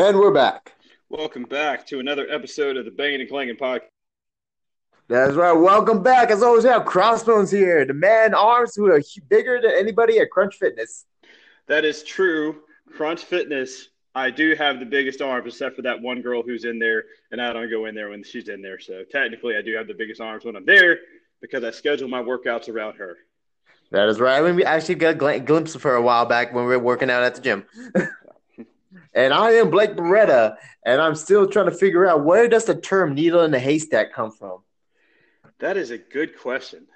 And we're back. Welcome back to another episode of the Banging and Clanging podcast. That's right. Welcome back. As always, we have Crossbones here, the man arms who are bigger than anybody at Crunch Fitness. That is true. Crunch Fitness, I do have the biggest arms, except for that one girl who's in there, and I don't go in there when she's in there. So technically, I do have the biggest arms when I'm there because I schedule my workouts around her. That is right. I mean, we actually got a gl- glimpse of her a while back when we were working out at the gym. and I am Blake Beretta, and I'm still trying to figure out where does the term "needle in the haystack" come from. That is a good question.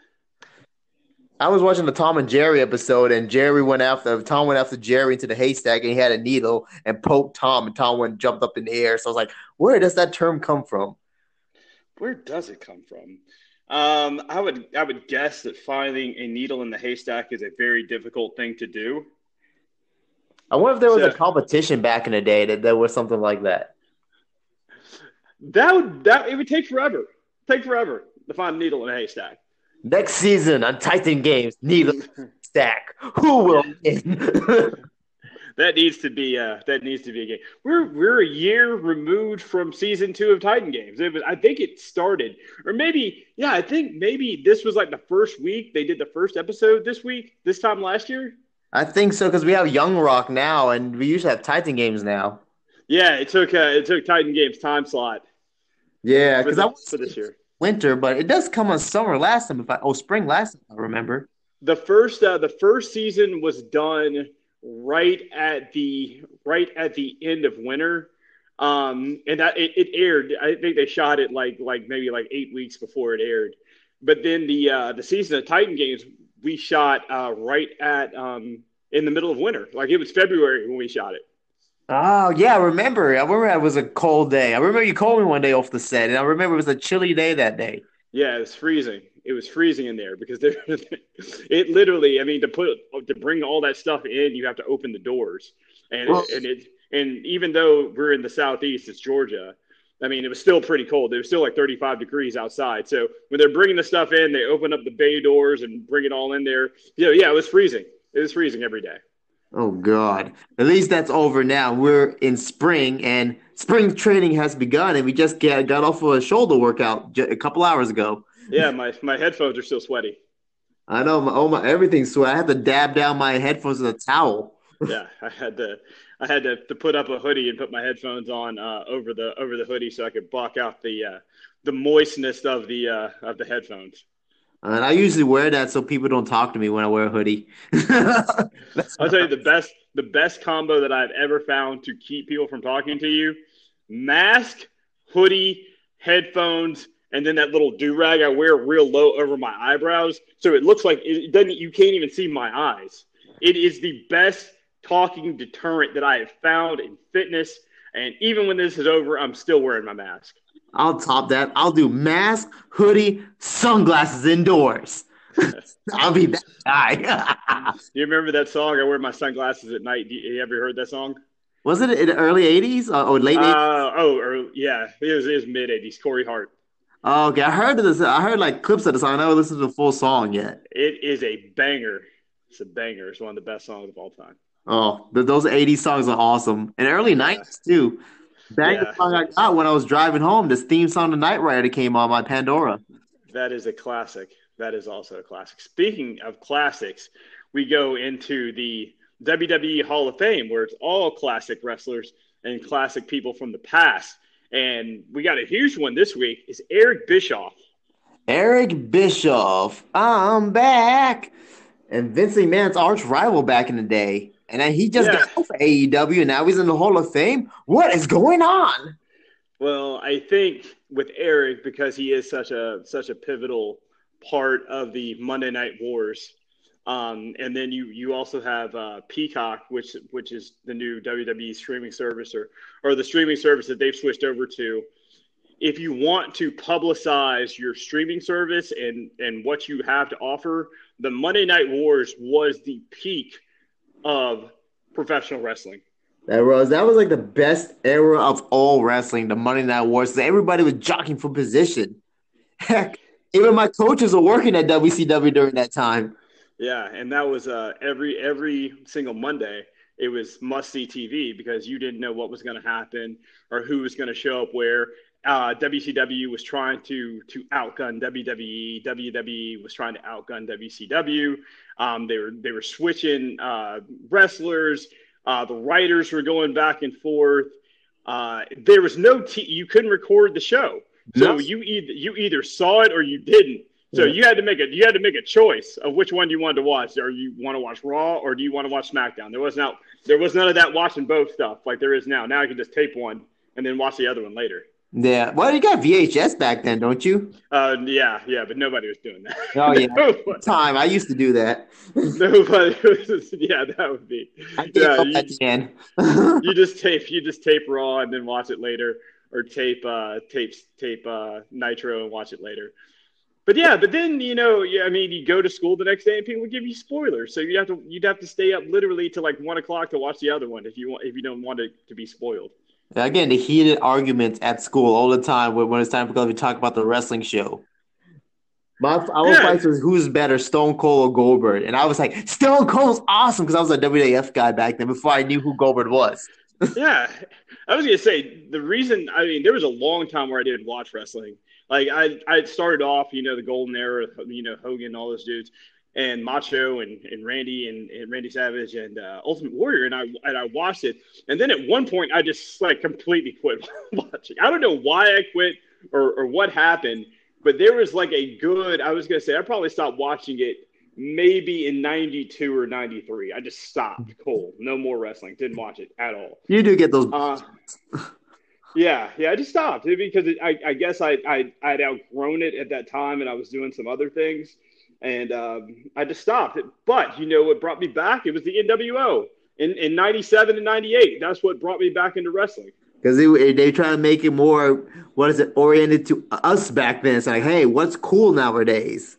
I was watching the Tom and Jerry episode, and Jerry went after Tom went after Jerry into the haystack, and he had a needle and poked Tom, and Tom went jumped up in the air. So I was like, where does that term come from? Where does it come from? Um, I would I would guess that finding a needle in the haystack is a very difficult thing to do. I wonder if there was So- a competition back in the day that there was something like that. That would that it would take forever. Take forever to find a needle in a haystack. Next season on Titan Games, needle stack. Who will win? That needs to be uh, that needs to be a game. We're we're a year removed from season two of Titan Games. It was, I think it started, or maybe yeah, I think maybe this was like the first week they did the first episode this week. This time last year. I think so because we have Young Rock now, and we usually have Titan Games now. Yeah, it took uh, it took Titan Games time slot Yeah, because I was for this year. winter, but it does come on summer last time. If I oh spring last time, I remember. The first uh, the first season was done right at the right at the end of winter. Um, and that it, it aired. I think they shot it like like maybe like eight weeks before it aired. But then the uh, the season of Titan Games we shot uh, right at um, in the middle of winter. Like it was February when we shot it. Oh yeah, I remember. I remember it was a cold day. I remember you called me one day off the set, and I remember it was a chilly day that day. Yeah, it was freezing. It was freezing in there because there, it literally. I mean, to put to bring all that stuff in, you have to open the doors, and Well- and it and even though we're in the southeast, it's Georgia. I mean, it was still pretty cold. It was still like 35 degrees outside. So when they're bringing the stuff in, they open up the bay doors and bring it all in there. You know, yeah, it was freezing. It was freezing every day. Oh God! At least that's over now. We're in spring, and spring training has begun, and we just get, got off of a shoulder workout a couple hours ago. Yeah, my my headphones are still sweaty. I know my oh my everything's sweat. I had to dab down my headphones with a towel. Yeah, I had to I had to, to put up a hoodie and put my headphones on uh, over the over the hoodie so I could block out the uh, the moistness of the uh, of the headphones. And I usually wear that so people don't talk to me when I wear a hoodie. I'll tell you the best the best combo that I've ever found to keep people from talking to you: mask, hoodie, headphones, and then that little do rag I wear real low over my eyebrows, so it looks like it doesn't. You can't even see my eyes. It is the best talking deterrent that I have found in fitness. And even when this is over, I'm still wearing my mask. I'll top that. I'll do mask, hoodie, sunglasses indoors. I'll be that guy. You remember that song? I wear my sunglasses at night. Do you, you heard that song? Was it in the early '80s or, or late '80s? Uh, oh, or, yeah, it was, was mid '80s. Corey Hart. Oh, okay, I heard this. I heard like clips of the song. I never listened to the full song yet. It is a banger. It's a banger. It's one of the best songs of all time. Oh, th- those '80s songs are awesome, and early '90s too. That Yeah. song I got when I was driving home. This theme song to Knight Rider came on my Pandora. That is a classic. That is also a classic. Speaking of classics, we go into the WWE Hall of Fame, where it's all classic wrestlers and classic people from the past. And we got a huge one this week. Is Eric Bischoff. Eric Bischoff, I'm back, and Vince McMahon's arch rival back in the day, and then he just Yeah. got for AEW, and now he's in the Hall of Fame. What is going on? Well, I think with Eric because he is such a such a pivotal part of the Monday Night Wars, um, and then you you also have uh, Peacock, which which is the new WWE streaming service or or the streaming service that they've switched over to. If you want to publicize your streaming service and and what you have to offer, the Monday Night Wars was the peak of professional wrestling. That was that was like the best era of all wrestling, the Monday Night Wars. Everybody was jockeying for position. Heck, even my coaches were working at WCW during that time. Yeah, and that was uh, every every single Monday. it was must see TV because you didn't know what was going to happen or who was going to show up where. Uh, WCW was trying to to outgun WWE. WWE was trying to outgun WCW. Um, they were they were switching uh, wrestlers. Uh, the writers were going back and forth. Uh, there was no t- you couldn't record the show, so you either you either saw it or you didn't. So you had to make a you had to make a choice of which one you wanted to watch. Or you want to watch Raw or do you want to watch SmackDown? There was no there was none of that watching both stuff like there is now. Now I can just tape one and then watch the other one later. Yeah. Well, you got VHS back then, don't you? Uh, yeah, yeah, but nobody was doing that. Oh yeah, nobody, time I used to do that. nobody was. Yeah, that would be. I yeah, you, at the you just tape. You just tape Raw and then watch it later, or tape uh, tape tape uh, Nitro and watch it later. But yeah, but then you know, yeah, I mean, you go to school the next day and people would give you spoilers, so you have to you'd have to stay up literally to like one o'clock to watch the other one if you want if you don't want it to be spoiled. Again, the heated arguments at school all the time when it's time for we talk about the wrestling show. My our yeah. fight was who's better, Stone Cold or Goldberg, and I was like, Stone Cold's awesome because I was a WAF guy back then before I knew who Goldberg was. yeah, I was gonna say the reason. I mean, there was a long time where I didn't watch wrestling. Like I, I started off, you know, the golden era, you know, Hogan, and all those dudes, and Macho and, and Randy and, and Randy Savage and uh, Ultimate Warrior, and I and I watched it, and then at one point I just like completely quit watching. I don't know why I quit or or what happened, but there was like a good. I was gonna say I probably stopped watching it maybe in 92 or 93 i just stopped cold. No more wrestling. Didn't watch it at all. You do get those uh, yeah yeah i just stopped. Because it, I, I guess I, I i'd outgrown it at that time and i was doing some other things and um, I just stopped. But you know what brought me back? It was the NWO in in '97 and '98. That's what brought me back into wrestling. Because they they try to make it more what is it oriented to us back then. It's like, hey, what's cool nowadays?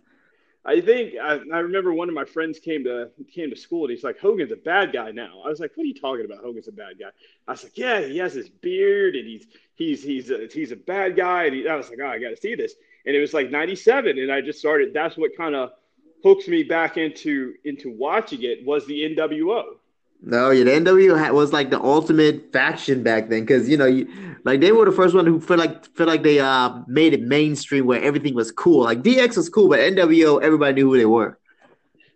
I think I, I, remember one of my friends came to came to school and he's like, Hogan's a bad guy now. I was like, what are you talking about? Hogan's a bad guy. I was like, yeah, he has his beard and he's he's he's a, he's a bad guy. And he, I was like, oh, I got to see this and it was like 97 and i just started that's what kind of hooks me back into into watching it was the nwo no yeah the nwo was like the ultimate faction back then because you know you, like they were the first one who felt like felt like they uh made it mainstream where everything was cool like dx was cool but nwo everybody knew who they were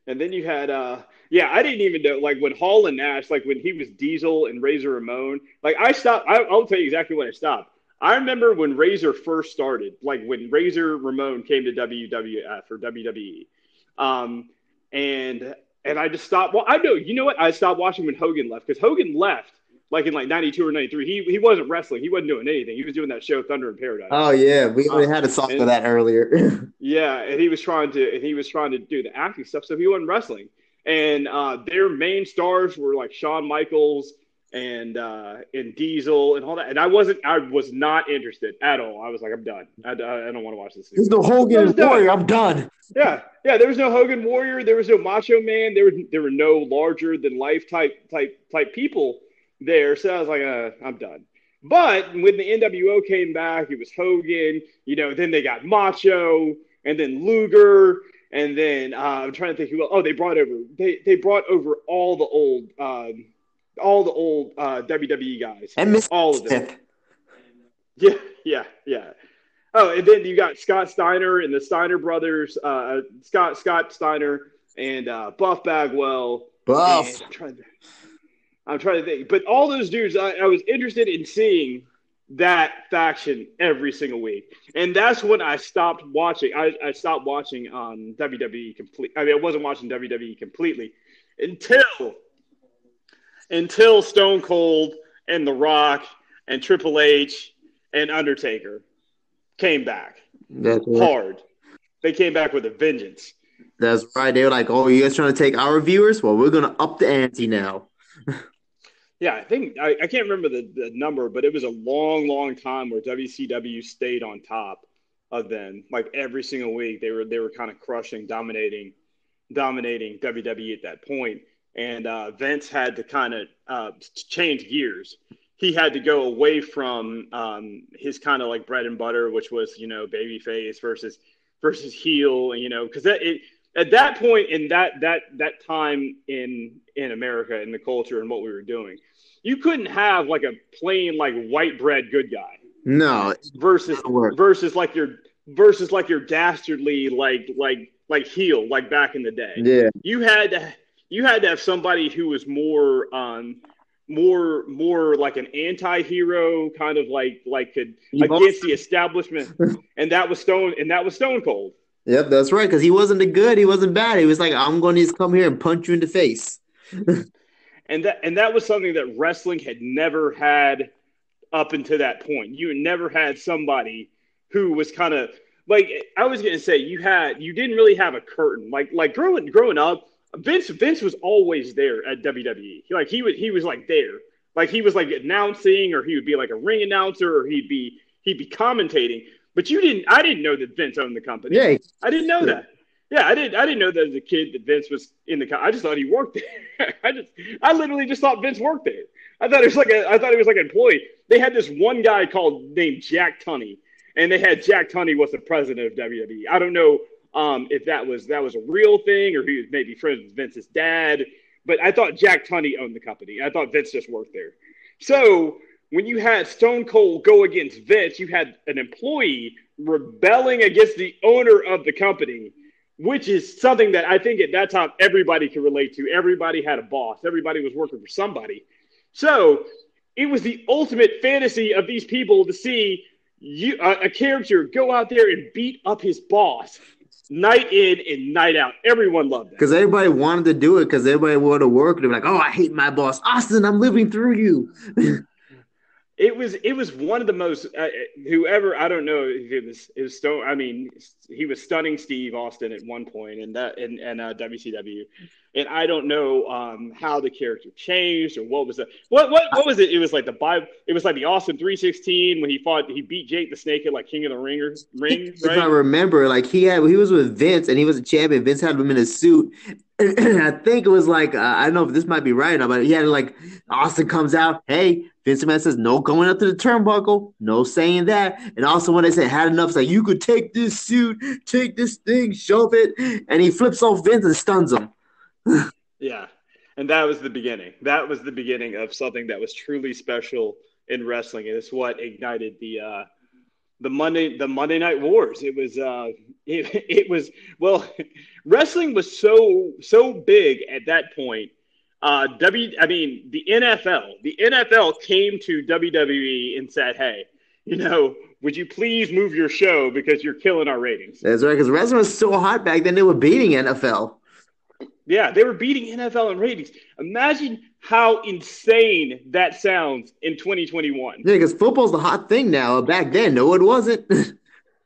and then you had uh yeah, I didn't even know like when Hall and Nash, like when he was Diesel and Razor Ramon, like I stopped. I, will tell you exactly when I stopped. I remember when Razor first started, like when Razor Ramon came to WWF or WWE, um, and and I just stopped. Well, I know you know what I stopped watching when Hogan left because Hogan left like in like '92 or '93. He he wasn't wrestling. He wasn't doing anything. He was doing that show Thunder in Paradise. Oh yeah, we, we had a song for that earlier. yeah, and he was trying to and he was trying to do the acting stuff, so he wasn't wrestling. And uh, their main stars were like Shawn Michaels and uh, and Diesel and all that. And I wasn't, I was not interested at all. I was like, I'm done. I, I don't want to watch this. There's no Hogan Warrior. I'm done. Yeah, yeah. There was no Hogan Warrior. There was no Macho Man. There were there were no larger than life type type type people there. So I was like, uh, I'm done. But when the NWO came back, it was Hogan. You know, then they got Macho, and then Luger. And then uh, I'm trying to think who. Oh, they brought over they they brought over all the old um, all the old uh, WWE guys, and Miss all of them. Yeah, yeah, yeah. Oh, and then you got Scott Steiner and the Steiner brothers, uh, Scott Scott Steiner and uh, Buff Bagwell. Buff. I'm trying, to, I'm trying to think, but all those dudes, I, I was interested in seeing that faction every single week, and that's when I stopped watching. I, I stopped watching on WWE complete. I mean, I wasn't watching WWE completely until until Stone Cold and The Rock and Triple H and Undertaker came back That's hard. They came back with a vengeance. That's right. They were like, "Oh, you guys trying to take our viewers? Well, we're gonna up the ante now." yeah, I think I, I can't remember the, the number, but it was a long, long time where WCW stayed on top of them. Like every single week, they were they were kind of crushing, dominating, dominating WWE at that point and uh, Vince had to kind of uh, change gears. He had to go away from um, his kind of like bread and butter, which was you know babyface versus versus heel, and you know because it at that point in that that that time in in America in the culture and what we were doing, you couldn't have like a plain like white bread good guy. No, versus versus like your versus like your dastardly like like like heel like back in the day. Yeah, you had to you had to have somebody who was more um more more like an anti-hero kind of like like could against the establishment and that was stone and that was stone cold Yep, that's right. Because he wasn't the good, he wasn't bad. He was like, I'm going to just come here and punch you in the face. and that and that was something that wrestling had never had up until that point. You never had somebody who was kind of like I was going to say you had you didn't really have a curtain. Like like growing growing up, Vince Vince was always there at WWE. Like he would he was like there. Like he was like announcing or he would be like a ring announcer or he'd be he'd be commentating. But you didn't. I didn't know that Vince owned the company. Yeah, I didn't know that. Yeah, I didn't. I didn't know that as a kid that Vince was in the. company. I just thought he worked there. I just. I literally just thought Vince worked there. I thought it was like a. I thought it was like an employee. They had this one guy called named Jack Tunney, and they had Jack Tunney was the president of WWE. I don't know um, if that was that was a real thing or he was maybe friends with Vince's dad. But I thought Jack Tunney owned the company. I thought Vince just worked there. So when you had Stone Cold go against Vince, you had an employee rebelling against the owner of the company, which is something that I think at that time everybody could relate to. Everybody had a boss, everybody was working for somebody. So it was the ultimate fantasy of these people to see you, a, a character go out there and beat up his boss night in and night out. Everyone loved it because everybody wanted to do it because everybody wanted to work. They're like, "Oh, I hate my boss, Austin. I'm living through you." it was it was one of the most uh, whoever I don't know if it was it was Stone. I mean, he was stunning Steve Austin at one point and that and and uh, WCW, and I don't know um, how the character changed or what was the what what what was it? It was like the Bible. It was like the Austin three sixteen when he fought he beat Jake the Snake at like King of the Ringer ring. Right? If I remember, like he had he was with Vince and he was a champion. Vince had him in a suit. I think it was like uh, I don't know if this might be right but he had like Austin comes out, hey, Vince McMahon says, no going up to the turnbuckle, no saying that. And also when they said had enough, it's like, you could take this suit, take this thing, shove it. And he flips off Vince and stuns him. yeah. And that was the beginning. That was the beginning of something that was truly special in wrestling. And it's what ignited the uh the Monday the Monday Night Wars. It was uh it, it was well wrestling was so so big at that point uh, W, I mean, the NFL, the NFL came to WWE and said, "Hey, you know, would you please move your show because you're killing our ratings?" That's right, because wrestling was so hot back then; they were beating NFL. Yeah, they were beating NFL in ratings. Imagine how insane that sounds in 2021. Yeah, because football's the hot thing now. Back then, no, it wasn't.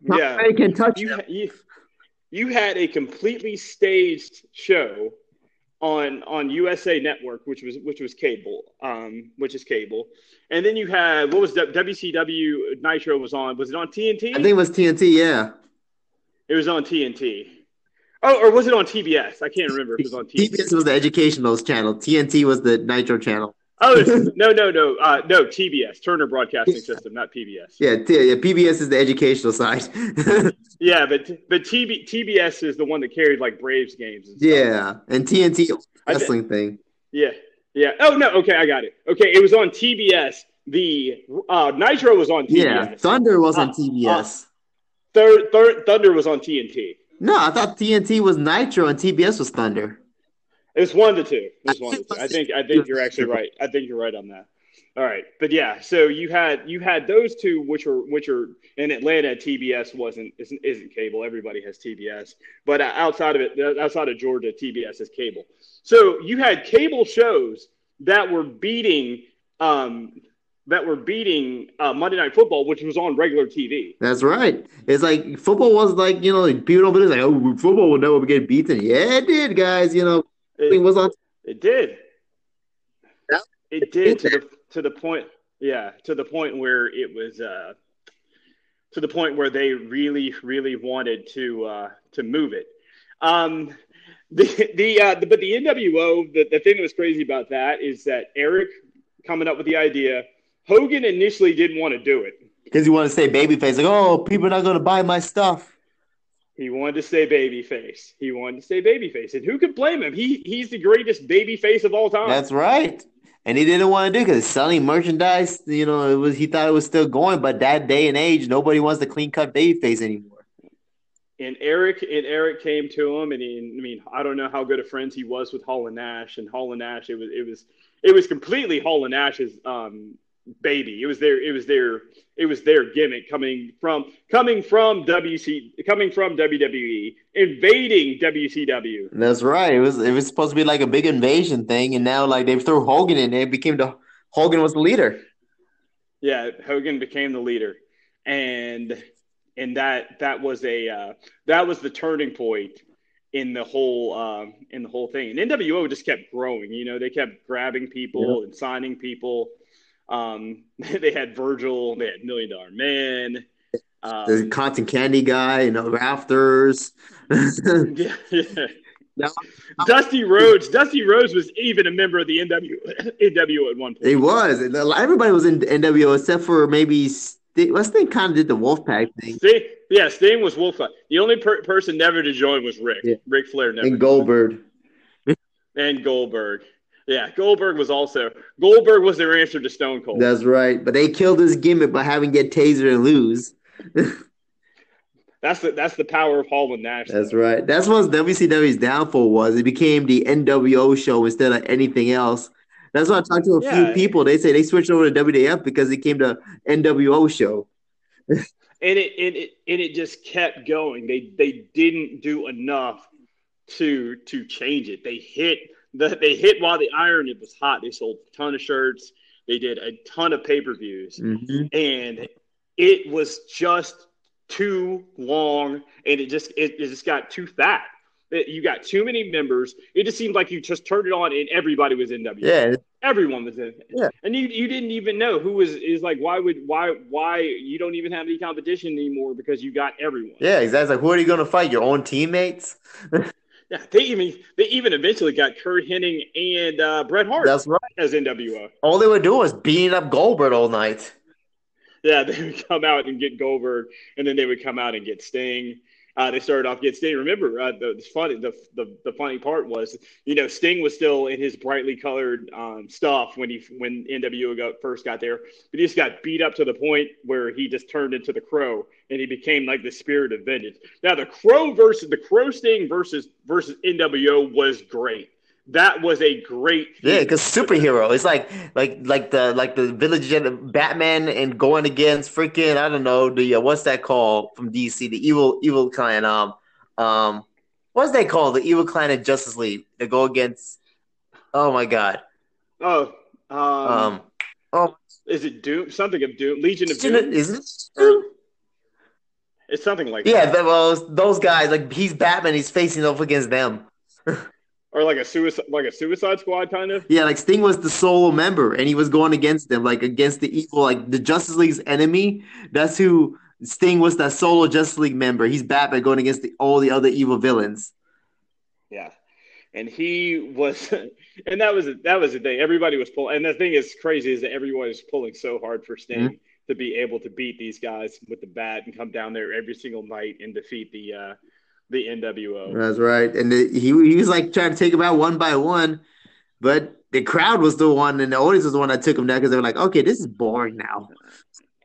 yeah, can touch you, you. You had a completely staged show on on USA Network, which was which was cable, um, which is cable, and then you had what was WCW Nitro was on? Was it on TNT? I think it was TNT. Yeah, it was on TNT. Oh, or was it on TBS? I can't remember if it was on TBS. TBS was the educational channel. TNT was the Nitro channel. Oh no, no, no, uh, no! TBS, Turner Broadcasting System, not PBS. Yeah, t- yeah, PBS is the educational side. yeah, but but TB, TBS is the one that carried like Braves games. And yeah, and TNT wrestling thing. Yeah, yeah. Oh no, okay, I got it. Okay, it was on TBS. The uh, Nitro was on TBS. Yeah, Thunder was on uh, TBS. Uh, third, third, Thunder was on TNT. No, I thought TNT was Nitro and TBS was Thunder. It's one to two. One to two. I think I think you're actually right. I think you're right on that. All right, but yeah, so you had you had those two, which are which are in Atlanta. TBS wasn't isn't, isn't cable. Everybody has TBS, but outside of it, outside of Georgia, TBS is cable. So you had cable shows that were beating um, that were beating uh, Monday Night Football, which was on regular TV. That's right. It's like football was like you know people don't believe like oh football will never get beaten. Yeah, it did, guys. You know it, was on. It did. Yeah. It did to the to the point. Yeah, to the point where it was. Uh, to the point where they really, really wanted to uh, to move it. Um, the the, uh, the but the NWO, the, the thing that was crazy about that is that Eric coming up with the idea. Hogan initially didn't want to do it because he wanted to say babyface, like, "Oh, people are not going to buy my stuff." He wanted to stay babyface. He wanted to stay babyface, and who could blame him? He he's the greatest babyface of all time. That's right. And he didn't want to do because selling merchandise, you know, it was he thought it was still going, but that day and age, nobody wants the clean cut babyface anymore. And Eric and Eric came to him, and he, I mean, I don't know how good of friends he was with Hall and Nash, and Hall and Nash, it was it was it was completely Hall and Nash's um, baby. It was their it was their it was their gimmick coming from coming from WC coming from WWE invading WCW. That's right. It was it was supposed to be like a big invasion thing, and now like they threw Hogan in there. It became the Hogan was the leader. Yeah, Hogan became the leader, and and that that was a uh, that was the turning point in the whole um, in the whole thing. And NWO just kept growing. You know, they kept grabbing people yeah. and signing people. Um, they had Virgil, they had Million Dollar Man, um, the cotton candy guy, you know, rafters. yeah, yeah. Now, Dusty Rhodes. Dusty Rhodes was even a member of the NW NWO at one point. He was. Everybody was in NWO except for maybe Sting. Well, Sting kind of did the Wolfpack thing. Sting, yeah, Sting was Wolfpack. The only per- person never to join was Rick. Yeah. Ric Flair never. And Goldberg. and Goldberg. Yeah, Goldberg was also Goldberg was their answer to Stone Cold. That's right, but they killed his gimmick by having get taser and lose. that's the that's the power of Hall and Nash. That's right. That's what WCW's downfall was. It became the NWO show instead of anything else. That's why I talked to a yeah. few people. They say they switched over to WDF because it came to NWO show. and it, and it and it just kept going. They they didn't do enough to to change it. They hit the, they hit while the iron it was hot. They sold a ton of shirts. They did a ton of pay per views, mm-hmm. and it was just too long, and it just it, it just got too fat. It, you got too many members. It just seemed like you just turned it on, and everybody was in W. Yeah, everyone was in. Yeah, and you you didn't even know who was is like why would why why you don't even have any competition anymore because you got everyone. Yeah, exactly. Like, who are you going to fight? Your own teammates. Yeah, they even they even eventually got Curt Hennig and uh, Bret Hart. That's right. As NWO. All they would do was beating up Goldberg all night. Yeah, they would come out and get Goldberg, and then they would come out and get Sting, uh, they started off against Sting. Remember, uh, the, the funny the, the, the funny part was, you know, Sting was still in his brightly colored um, stuff when he when NWO got, first got there, but he just got beat up to the point where he just turned into the Crow and he became like the spirit of vengeance. Now, the Crow versus the Crow Sting versus versus NWO was great that was a great yeah because superhero. It's like like like the like the village batman and going against freaking i don't know the uh, what's that called from dc the evil evil clan um um what's they called? The evil clan of justice league to go against oh my god. Oh um, um oh. is it doom? Something of doom. Legion of doom? is it doom? it's something like yeah that. well those guys like he's batman he's facing off against them or like a suicide like a suicide squad kind of? Yeah like sting was the solo member and he was going against them like against the evil like the justice league's enemy. That's who sting was that solo justice league member. He's bad batman going against the, all the other evil villains. Yeah. And he was and that was that was the thing. Everybody was pulling and the thing is crazy is that everyone was pulling so hard for sting mm-hmm. to be able to beat these guys with the bat and come down there every single night and defeat the uh the NWO. That's right, and the, he he was like trying to take him out one by one, but the crowd was the one, and the audience was the one that took him down because they were like, "Okay, this is boring now."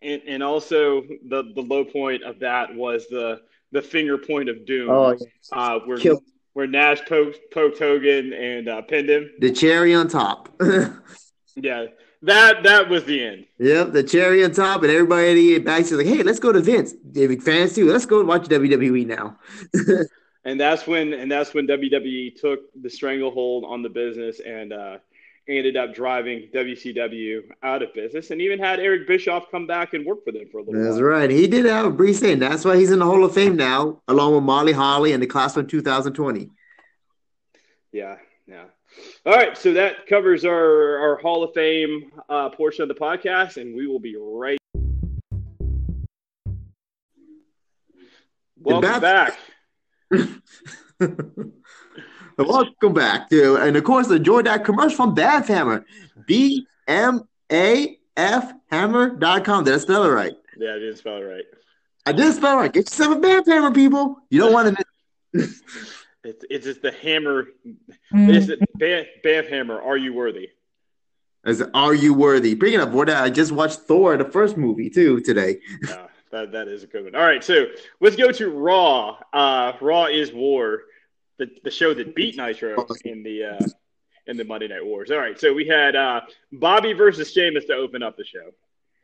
And, and also the the low point of that was the the finger point of doom. Oh, uh, where Kill. where Nash poked, poked Hogan and uh, pinned him. The cherry on top. yeah, that that was the end. Yep, the cherry on top, and everybody back is like, "Hey, let's go to Vince, David fans too. Let's go watch WWE now." and that's when and that's when WWE took the stranglehold on the business and uh, ended up driving WCW out of business, and even had Eric Bischoff come back and work for them for a little. That's while. right. He did have a brief stint. That's why he's in the Hall of Fame now, along with Molly Holly and the class of 2020. Yeah, yeah. All right, so that covers our, our Hall of Fame uh, portion of the podcast, and we will be right. Welcome back. Welcome back to, and of course, enjoy that commercial from Bamf Hammer, B M A F Hammer.com. Did I spell it right? Yeah, I didn't spell it right. I did spell it right. Get yourself a band hammer, people. You don't want to. it's, it's just the hammer. Mm. It's the band, band hammer. Are you worthy? As are you worthy? Bringing up what I just watched Thor, the first movie too today. Yeah, that that is a good one. All right, so let's go to Raw. Uh, Raw is War, the the show that beat Nitro in the uh, in the Monday Night Wars. All right, so we had uh, Bobby versus Sheamus to open up the show.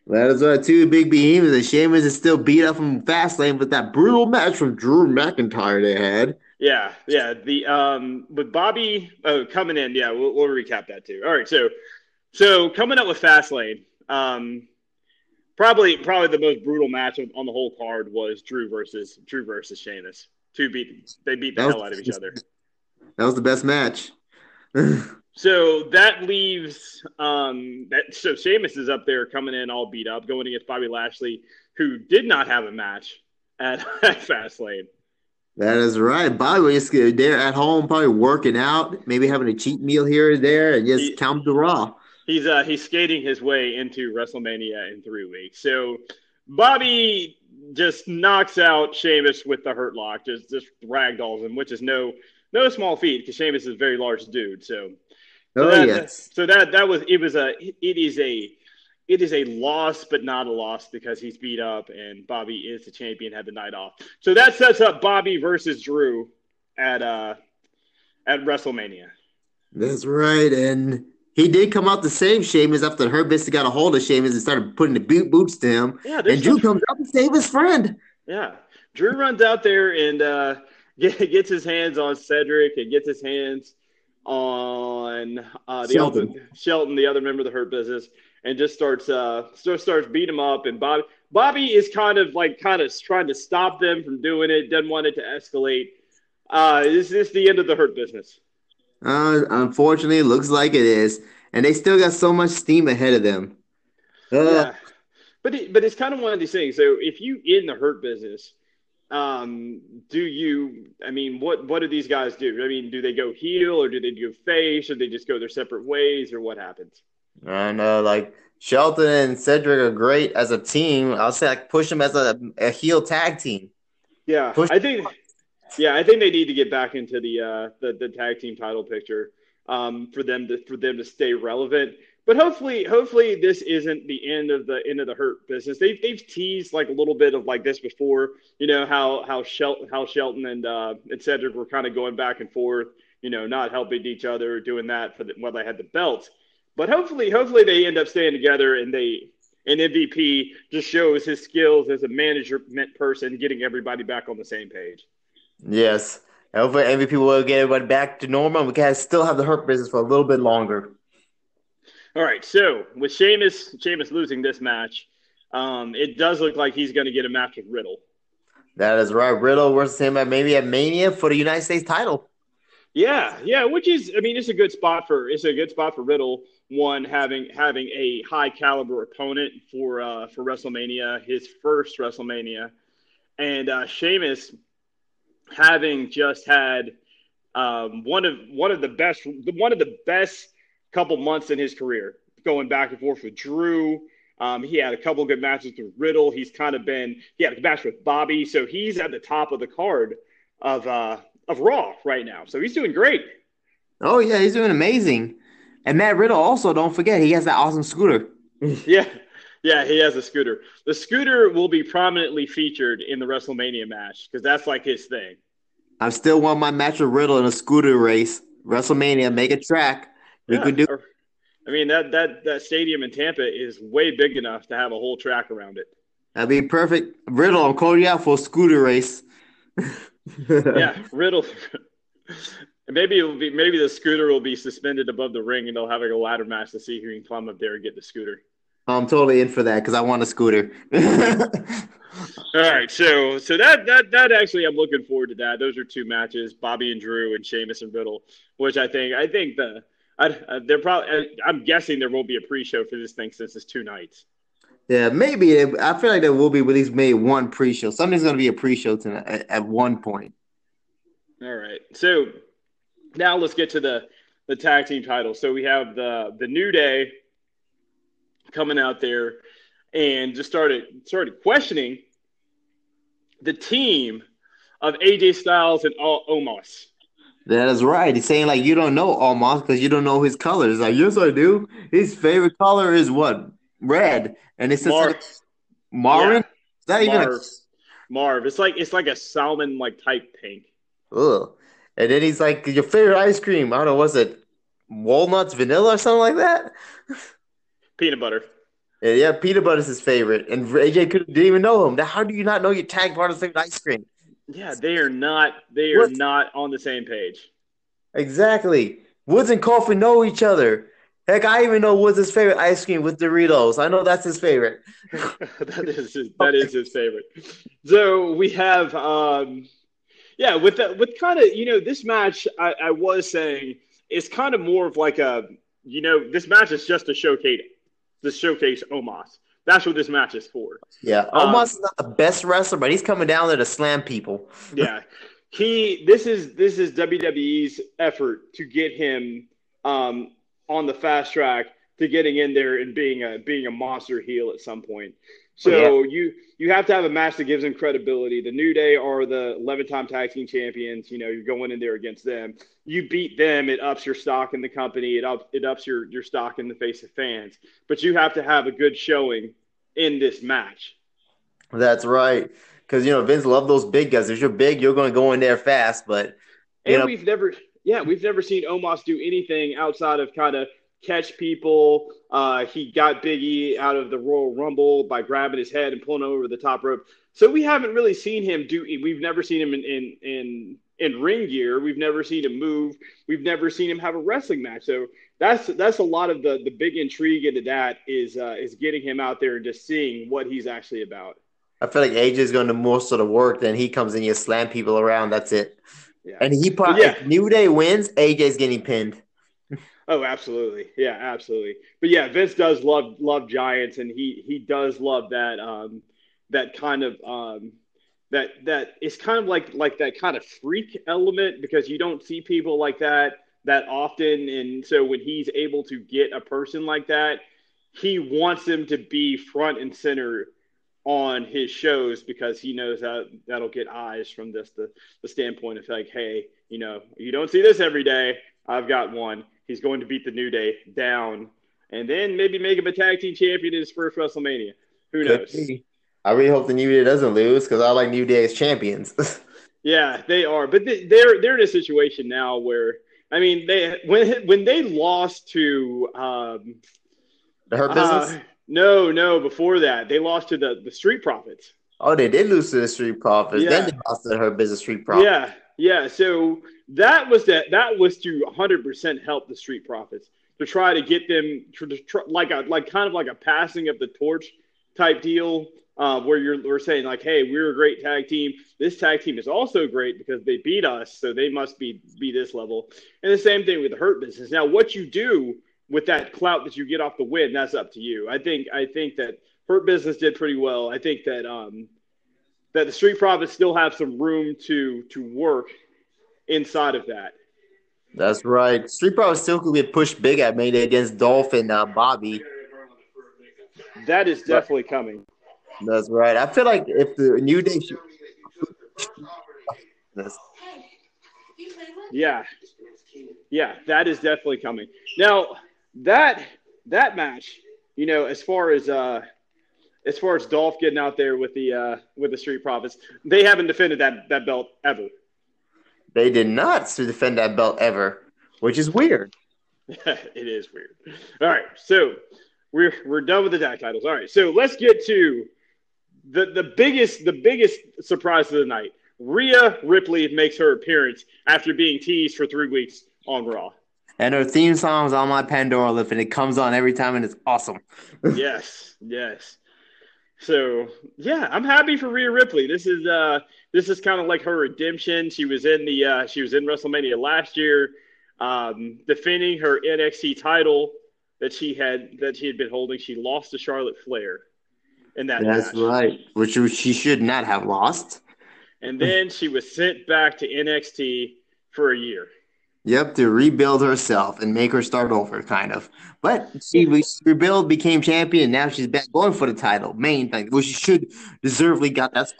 That is right. Two big behemoths. And Sheamus is still beat up from Fastlane but that brutal match from Drew McIntyre they had. Yeah, yeah. The um with Bobby oh, coming in, yeah, we'll, we'll recap that too. All right, so so coming up with Fastlane, um, probably probably the most brutal match on the whole card was Drew versus Drew versus Sheamus. Two beat they beat the hell out of each other. That was the best match. so that leaves um that so Sheamus is up there coming in all beat up, going against Bobby Lashley, who did not have a match at, at Fastlane. That is right. Bobby was there at home, probably working out, maybe having a cheat meal here and there, and just he, come to Raw he's uh, he's skating his way into WrestleMania in three weeks. So Bobby just knocks out Sheamus with the hurt lock, just just ragdolls him, which is no no small feat because Sheamus is a very large dude. So, so oh that, yes, so that that was it was a it is a it is a loss, but not a loss because he's beat up and Bobby is the champion, had the night off. So that sets up Bobby versus Drew at uh at WrestleMania. That's right, and he did come out the same Sheamus after Hurt Business got a hold of Sheamus and started putting the boot boots to him. Yeah, and Drew comes out to save his friend. Yeah, Drew runs out there and uh, get, gets his hands on Cedric and gets his hands on uh, the Shelton. Other, Shelton, the other member of the Hurt Business, and just starts uh, starts starts beat him up. And Bobby Bobby is kind of like kind of trying to stop them from doing it. Doesn't want it to escalate. Uh, is this the end of the Hurt Business? Uh, unfortunately, it looks like it is, and they still got so much steam ahead of them. Uh, yeah, but it, but it's kind of one of these things. So if you in the hurt business, um, do you? I mean, what what do these guys do? I mean, do they go heel or do they go face or they just go their separate ways or what happens? I know, like Shelton and Cedric are great as a team. I'll say like push them as a, a heel tag team. Yeah, push I think yeah, I think they need to get back into the uh, the, the tag team title picture um, for them to for them to stay relevant. But hopefully, hopefully this isn't the end of the end of the hurt business. They've they've teased like a little bit of like this before. You know how how Shelton how Shelton and uh, and Cedric were kind of going back and forth. You know, not helping each other, doing that for the, while they had the belts. But hopefully, hopefully they end up staying together and they and MVP just shows his skills as a management person, getting everybody back on the same page. Yes. Hopefully MVP will get everybody back to normal. We can still have the Hurt business for a little bit longer. All right. So with Sheamus, Sheamus losing this match, um, it does look like he's going to get a match with Riddle. That is right. Riddle versus him at maybe at Mania for the United States title. Yeah, yeah, which is I mean it's a good spot for it's a good spot for Riddle. One having having a high caliber opponent for uh, for WrestleMania, his first WrestleMania, and uh, Sheamus having just had um, one of one of the best one of the best couple months in his career, going back and forth with Drew. Um, he had a couple good matches with Riddle. He's kind of been he had a match with Bobby, so he's at the top of the card of uh, of Raw right now. So he's doing great. Oh yeah, he's doing amazing. And Matt Riddle also don't forget he has that awesome scooter. yeah, yeah, he has a scooter. The scooter will be prominently featured in the WrestleMania match because that's like his thing. I still want my match with Riddle in a scooter race. WrestleMania, make a track. We yeah, could do. I mean that that that stadium in Tampa is way big enough to have a whole track around it. That'd be perfect. Riddle, I'm calling you out for a scooter race. yeah, Riddle. maybe it will be. Maybe the scooter will be suspended above the ring, and they'll have like a ladder match to see who can climb up there and get the scooter. I'm totally in for that because I want a scooter. All right, so so that that that actually I'm looking forward to that. Those are two matches, Bobby and Drew and Sheamus and Riddle, which I think I think the I, they're probably I'm guessing there won't be a pre-show for this thing since it's two nights. Yeah, maybe I feel like there will be at least maybe one pre-show. Something's going to be a pre-show tonight at, at one point. All right, so now let's get to the the tag team title. So we have the the New Day coming out there and just started started questioning the team of AJ Styles and all Omos. That is right. He's saying like you don't know Omos because you don't know his colors. Like yes, I do. His favorite color is what red, and it's just Mar- like Marin. Yeah. Is that even? Marv. Marv. It's like it's like a salmon like type pink. A, ugh. And then he's like, your favorite ice cream. I don't know. Was it walnuts, vanilla, or something like that? Peanut butter. Yeah, yeah, peanut butter is his favorite, and AJ could didn't even know him. Now, how do you not know your tag partner's favorite ice cream? Yeah, they are not they are What? not on the same page. Exactly. Woods and Kofi know each other. Heck, I even know Woods' favorite ice cream with Doritos. I know that's his favorite. that is his, that is his favorite. So we have, um, yeah, with the, with kind of you know this match, I, I was saying it's kind of more of like a you know this match is just to showcase to showcase Omos. That's what this match is for. Yeah, Um, Omos is not the best wrestler, but he's coming down there to slam people. Yeah, he this is this is WWE's effort to get him um, on the fast track to getting in there and being a being a monster heel at some point. So you you have to have a match that gives him credibility. The New Day are the 11 time tag team champions. You know you're going in there against them. You beat them, it ups your stock in the company. It up it ups your your stock in the face of fans. But you have to have a good showing in this match. That's right. Because you know Vince loved those big guys. If you're big, you're going to go in there fast. But And know, we've never, yeah, we've never seen Omos do anything outside of kind of catch people. Uh, he got Biggie out of the Royal Rumble by grabbing his head and pulling him over the top rope. So we haven't really seen him do. We've never seen him in in in, in ring gear. We've never seen him move. We've never seen him have a wrestling match. So that's that's a lot of the the big intrigue into that is uh, is getting him out there and just seeing what he's actually about. I feel like AJ is going to do most of work. Then he comes in, you slam people around. That's it. Yeah. And he probably Yeah. New Day wins, AJ's getting pinned. Oh, absolutely. Yeah, absolutely. But yeah, Vince does love love giants, and he he does love that um that kind of um that that it's kind of like like that kind of freak element because you don't see people like that that often, and so when he's able to get a person like that, he wants them to be front and center on his shows because he knows that that'll get eyes from this the, the standpoint of like hey you know you don't see this every day i've got one he's going to beat the new day down and then maybe make him a tag team champion in his first wrestlemania who knows. I really hope the New Day doesn't lose because I like New Day as champions. yeah they are but they, they're they're in a situation now where i mean they when when they lost to um the Hurt Business. uh, no no before that they lost to the the street profits oh, they did lose to the Street Profits. Yeah. Then they lost to the Hurt Business Street Profits. Yeah, yeah. So that was that. That was to 100 percent help the street profits to try to get them to, to try, like a like kind of like a passing of the torch type deal. Uh, where you're we're saying like, hey, we're a great tag team. This tag team is also great because they beat us, so they must be be this level. And the same thing with the hurt business. Now, what you do with that clout that you get off the win, that's up to you. I think I think that hurt business did pretty well. I think that um, that the street profits still have some room to to work inside of that. That's right. Street Profits still could get pushed big at Mayday against Dolph and uh, Bobby. That is definitely coming. That's right. I feel like if the New Day. Yeah, yeah, that is definitely coming. Now that that match, you know, as far as uh, as far as Dolph getting out there with the uh, with the Street Profits, they haven't defended that that belt ever. They did not to defend that belt ever, which is weird. it is weird. All right, so we're we're done with the tag titles. All right, so let's get to the the biggest the biggest surprise of the night. Rhea Ripley makes her appearance after being teased for three weeks on Raw. And her theme song is on my Pandora list, and it comes on every time, and it's awesome. yes, yes. So yeah, I'm happy for Rhea Ripley. This is uh this is kind of like her redemption. She was in the uh, she was in WrestleMania last year, um, defending her NXT title that she had that she had been holding. She lost to Charlotte Flair in that That's match, right. Which she should not have lost. and then she was sent back to NXT for a year. Yep, to rebuild herself and make her start over, kind of. But she re- rebuilt, became champion. Now she's back going for the title. Main thing, which she should deservedly got that.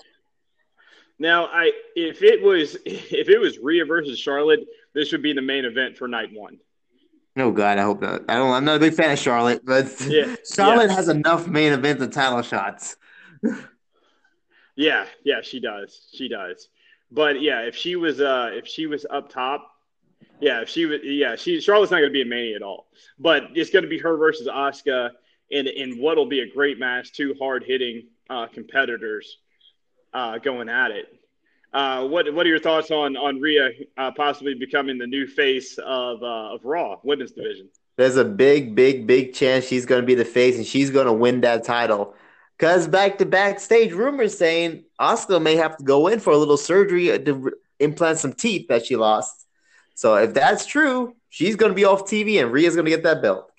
Now, I if it was if it was Rhea versus Charlotte, this would be the main event for night one. Oh God, I hope not. I don't. I'm not a big fan of Charlotte, but Yeah, Charlotte yeah. has enough main events and title shots. Yeah, yeah, she does. She does. But yeah, if she was uh if she was up top, yeah, she was yeah, she Charlotte's not gonna be a mania at all. But it's gonna be her versus Asuka in in what'll be a great match, two hard hitting uh competitors uh going at it. Uh, what what are your thoughts on on Rhea uh, possibly becoming the new face of uh, of Raw women's division? There's a big, big, big chance she's going to be the face and she's going to win that title. Because back to backstage rumors saying Asuka may have to go in for a little surgery to implant some teeth that she lost. So if that's true, she's going to be off TV and Rhea's going to get that belt.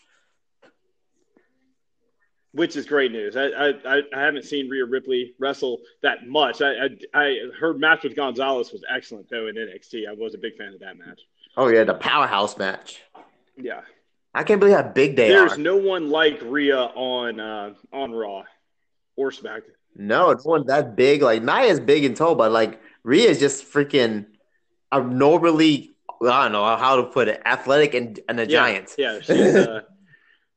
which is great news. I, I I haven't seen Rhea Ripley wrestle that much. I, I I her match with Gonzalez was excellent though in NXT. I was a big fan of that match. Oh yeah, the powerhouse match. Yeah, I can't believe how big they there's are. There's no one like Rhea on uh, on Raw or SmackDown. No, no one that big. Like Nia's big and tall, but like Rhea is just freaking abnormally. I don't know how to put it. Athletic and, and a Yeah, giant. Yeah, she's uh,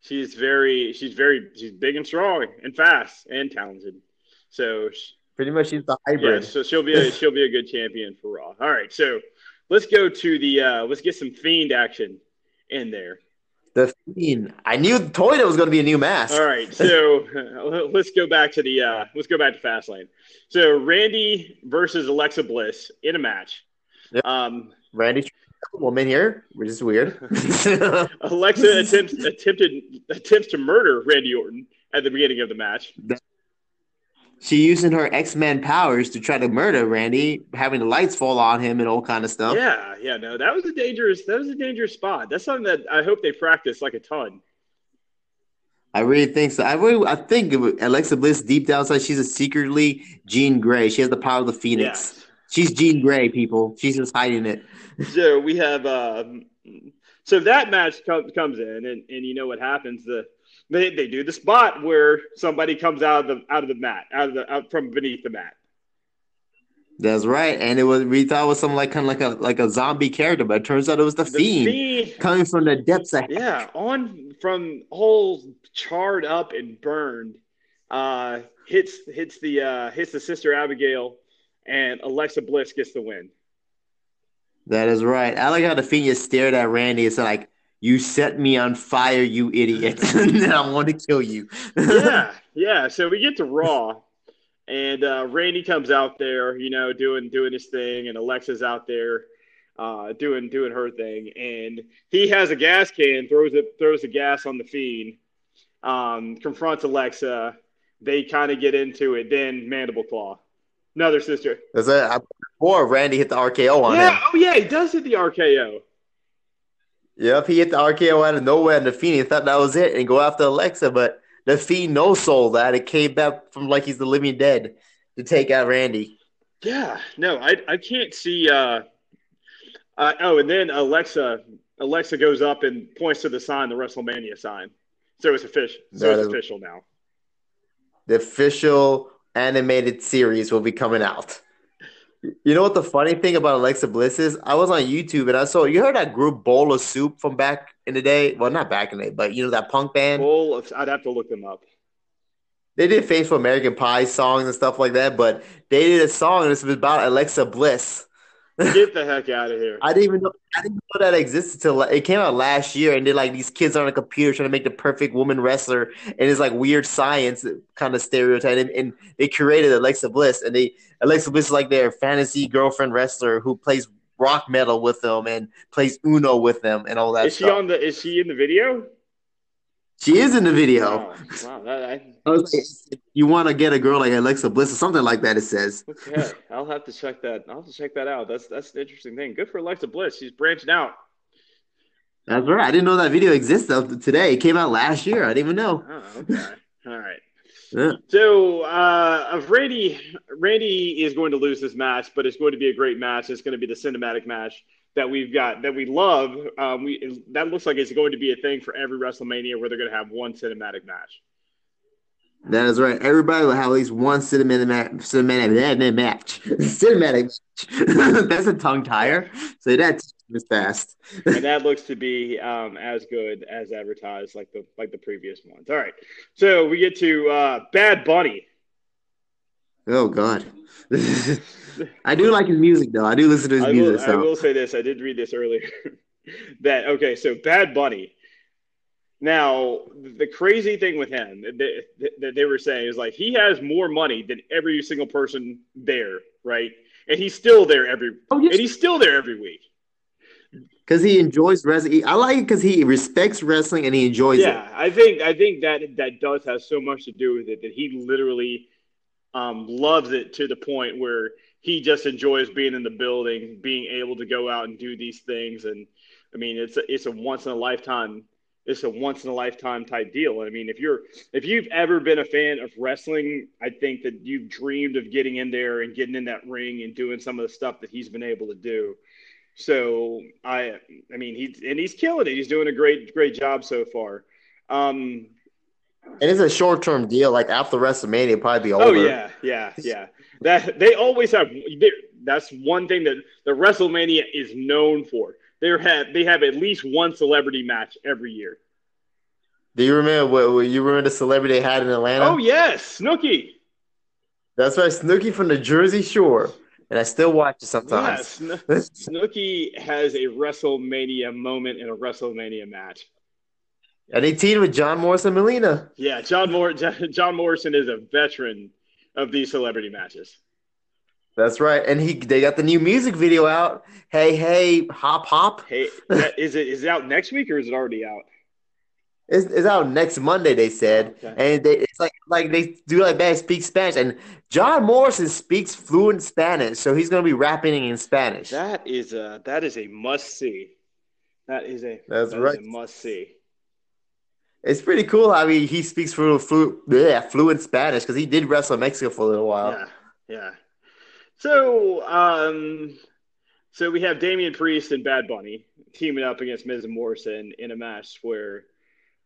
she's very she's very she's big and strong and fast and talented. So Pretty much, she's the yeah, hybrid. so she'll be a, she'll be a good champion for Raw. All right, so let's go to the uh, let's get some Fiend action in there. The Fiend. I knew Toyota was going to be a new mask. All right, so uh, let's go back to the uh, let's go back to Fastlane. So Randy versus Alexa Bliss in a match. Yep. Um, Randy, woman here, which is weird. Alexa attempts attempted attempts to murder Randy Orton at the beginning of the match. she using her X Men powers to try to murder Randy, having the lights fall on him and all kind of stuff. Yeah, yeah, no, that was a dangerous that was a dangerous spot. That's something that I hope they practice like a ton. I really think so. I really, I think Alexa Bliss deep down inside, she's a secretly Jean Grey. She has the power of the Phoenix. Yeah. She's Jean Grey, people. She's just hiding it. So we have um, so that match comes comes in, and, and you know what happens? The they, they do the spot where somebody comes out of the out of the mat, out of the out from beneath the mat. That's right. And it was we thought it was some like kind of like a like a zombie character, but it turns out it was the, The fiend, Fiend, coming from the depths of yeah, on from all charred up and burned, uh, hits hits the uh, hits the sister Abigail, and Alexa Bliss gets the win. That is right. I like how the fiend stared at Randy. It's like you set me on fire, you idiot, and I want to kill you. yeah, yeah. So we get to Raw, and uh, Randy comes out there, you know, doing doing his thing, and Alexa's out there uh, doing doing her thing, and he has a gas can, throws it throws the gas on the fiend, um, confronts Alexa. They kind of get into it. Then Mandible Claw, another sister. That's it. I- Before Randy hit the RKO on Yeah, him. oh yeah, he does hit the RKO. Yep, he hit the RKO out of nowhere, and the Fiend thought that was it and go after Alexa, but the Fiend no sold that. It came back from like he's the living dead to take out Randy. Yeah, no, I I can't see. Uh, uh, oh, and then Alexa Alexa goes up and points to the sign, the WrestleMania sign. So it's official. So it's official now. The official animated series will be coming out. You know what the funny thing about Alexa Bliss is? I was on YouTube and I saw you heard that group Bowl of Soup from back in the day. Well, not back in the day, but you know that punk band. Full of, I'd have to look them up. They did Faithful American Pie songs and stuff like that, but they did a song and it's about Alexa Bliss. Get the heck out of here. I didn't even know I didn't know that existed till it came out last year, and they're like these kids are on a computer trying to make the perfect woman wrestler, and it's like weird science kind of stereotype, and, and they created Alexa Bliss, and they Alexa Bliss is like their fantasy girlfriend wrestler who plays rock metal with them and plays Uno with them and all that Is she stuff. on the? Is she in the video? She is in the video. Wow, wow that, I, I was like, you want to get a girl like Alexa Bliss or something like that? It says. okay, I'll have to check that. I'll have to check that out. That's that's an interesting thing. Good for Alexa Bliss. She's branching out. That's right. I didn't know that video existed up to today. It came out last year. I didn't even know. Oh, okay. All right. Yeah. So, uh, of Randy, Randy is going to lose this match, but it's going to be a great match. It's going to be the cinematic match that we've got that we love. Um, we that looks like it's going to be a thing for every WrestleMania where they're going to have one cinematic match. That is right. Everybody will have at least one cinematic match. Cinematic match. cinematic match. That's a tongue tire. So that's fast. and that looks to be um, as good as advertised, like the like the previous ones. All right. So we get to uh, Bad Bunny. Oh God. I do like his music though. I do listen to his I music. Will, so. I will say this. I did read this earlier. that okay. So Bad Bunny now, the crazy thing with him that they were saying is like he has more money than every single person there, right? And he's still there every, oh, yes. and he's still there every week because he enjoys wrestling. I like it because he respects wrestling and he enjoys yeah, it. Yeah, I think I think that that does have so much to do with it that he literally um, loves it to the point where he just enjoys being in the building, being able to go out and do these things. And I mean, it's a, it's a once in a lifetime it's a once in a lifetime type deal. I mean, if you're if you've ever been a fan of wrestling, I think that you've dreamed of getting in there and getting in that ring and doing some of the stuff that he's been able to do. So I I mean he's and he's killing it. He's doing a great great job so far. Um, and it's a short term deal. Like after WrestleMania, it'll probably be oh, over. Oh yeah, yeah, yeah. That they always have. That's one thing that the WrestleMania is known for they have they have at least one celebrity match every year. Do you remember what, what you remember the celebrity they had in Atlanta? Oh yes, Snooki. That's right, Snooki from the Jersey Shore, and I still watch it sometimes. Yes, Snooki has a WrestleMania moment in a WrestleMania match. And he teamed with John Morrison Melina. Yeah, John Mor- John Morrison is a veteran of these celebrity matches. That's right, and he they got the new music video out. Hey, hey, hop, hop. Hey, is it is it out next week or is it already out? It's, it's out next Monday. They said, okay. and they, it's like like they do like that speak Spanish, and John Morrison speaks fluent Spanish, so he's gonna be rapping in Spanish. That is a that is a must see. That is a that's that right. must see. It's pretty cool. I mean, he speaks fluent, fluent, yeah, fluent Spanish because he did wrestle in Mexico for a little while. Yeah, yeah. So, um, so we have Damian Priest and Bad Bunny teaming up against Miz and Morrison in a match where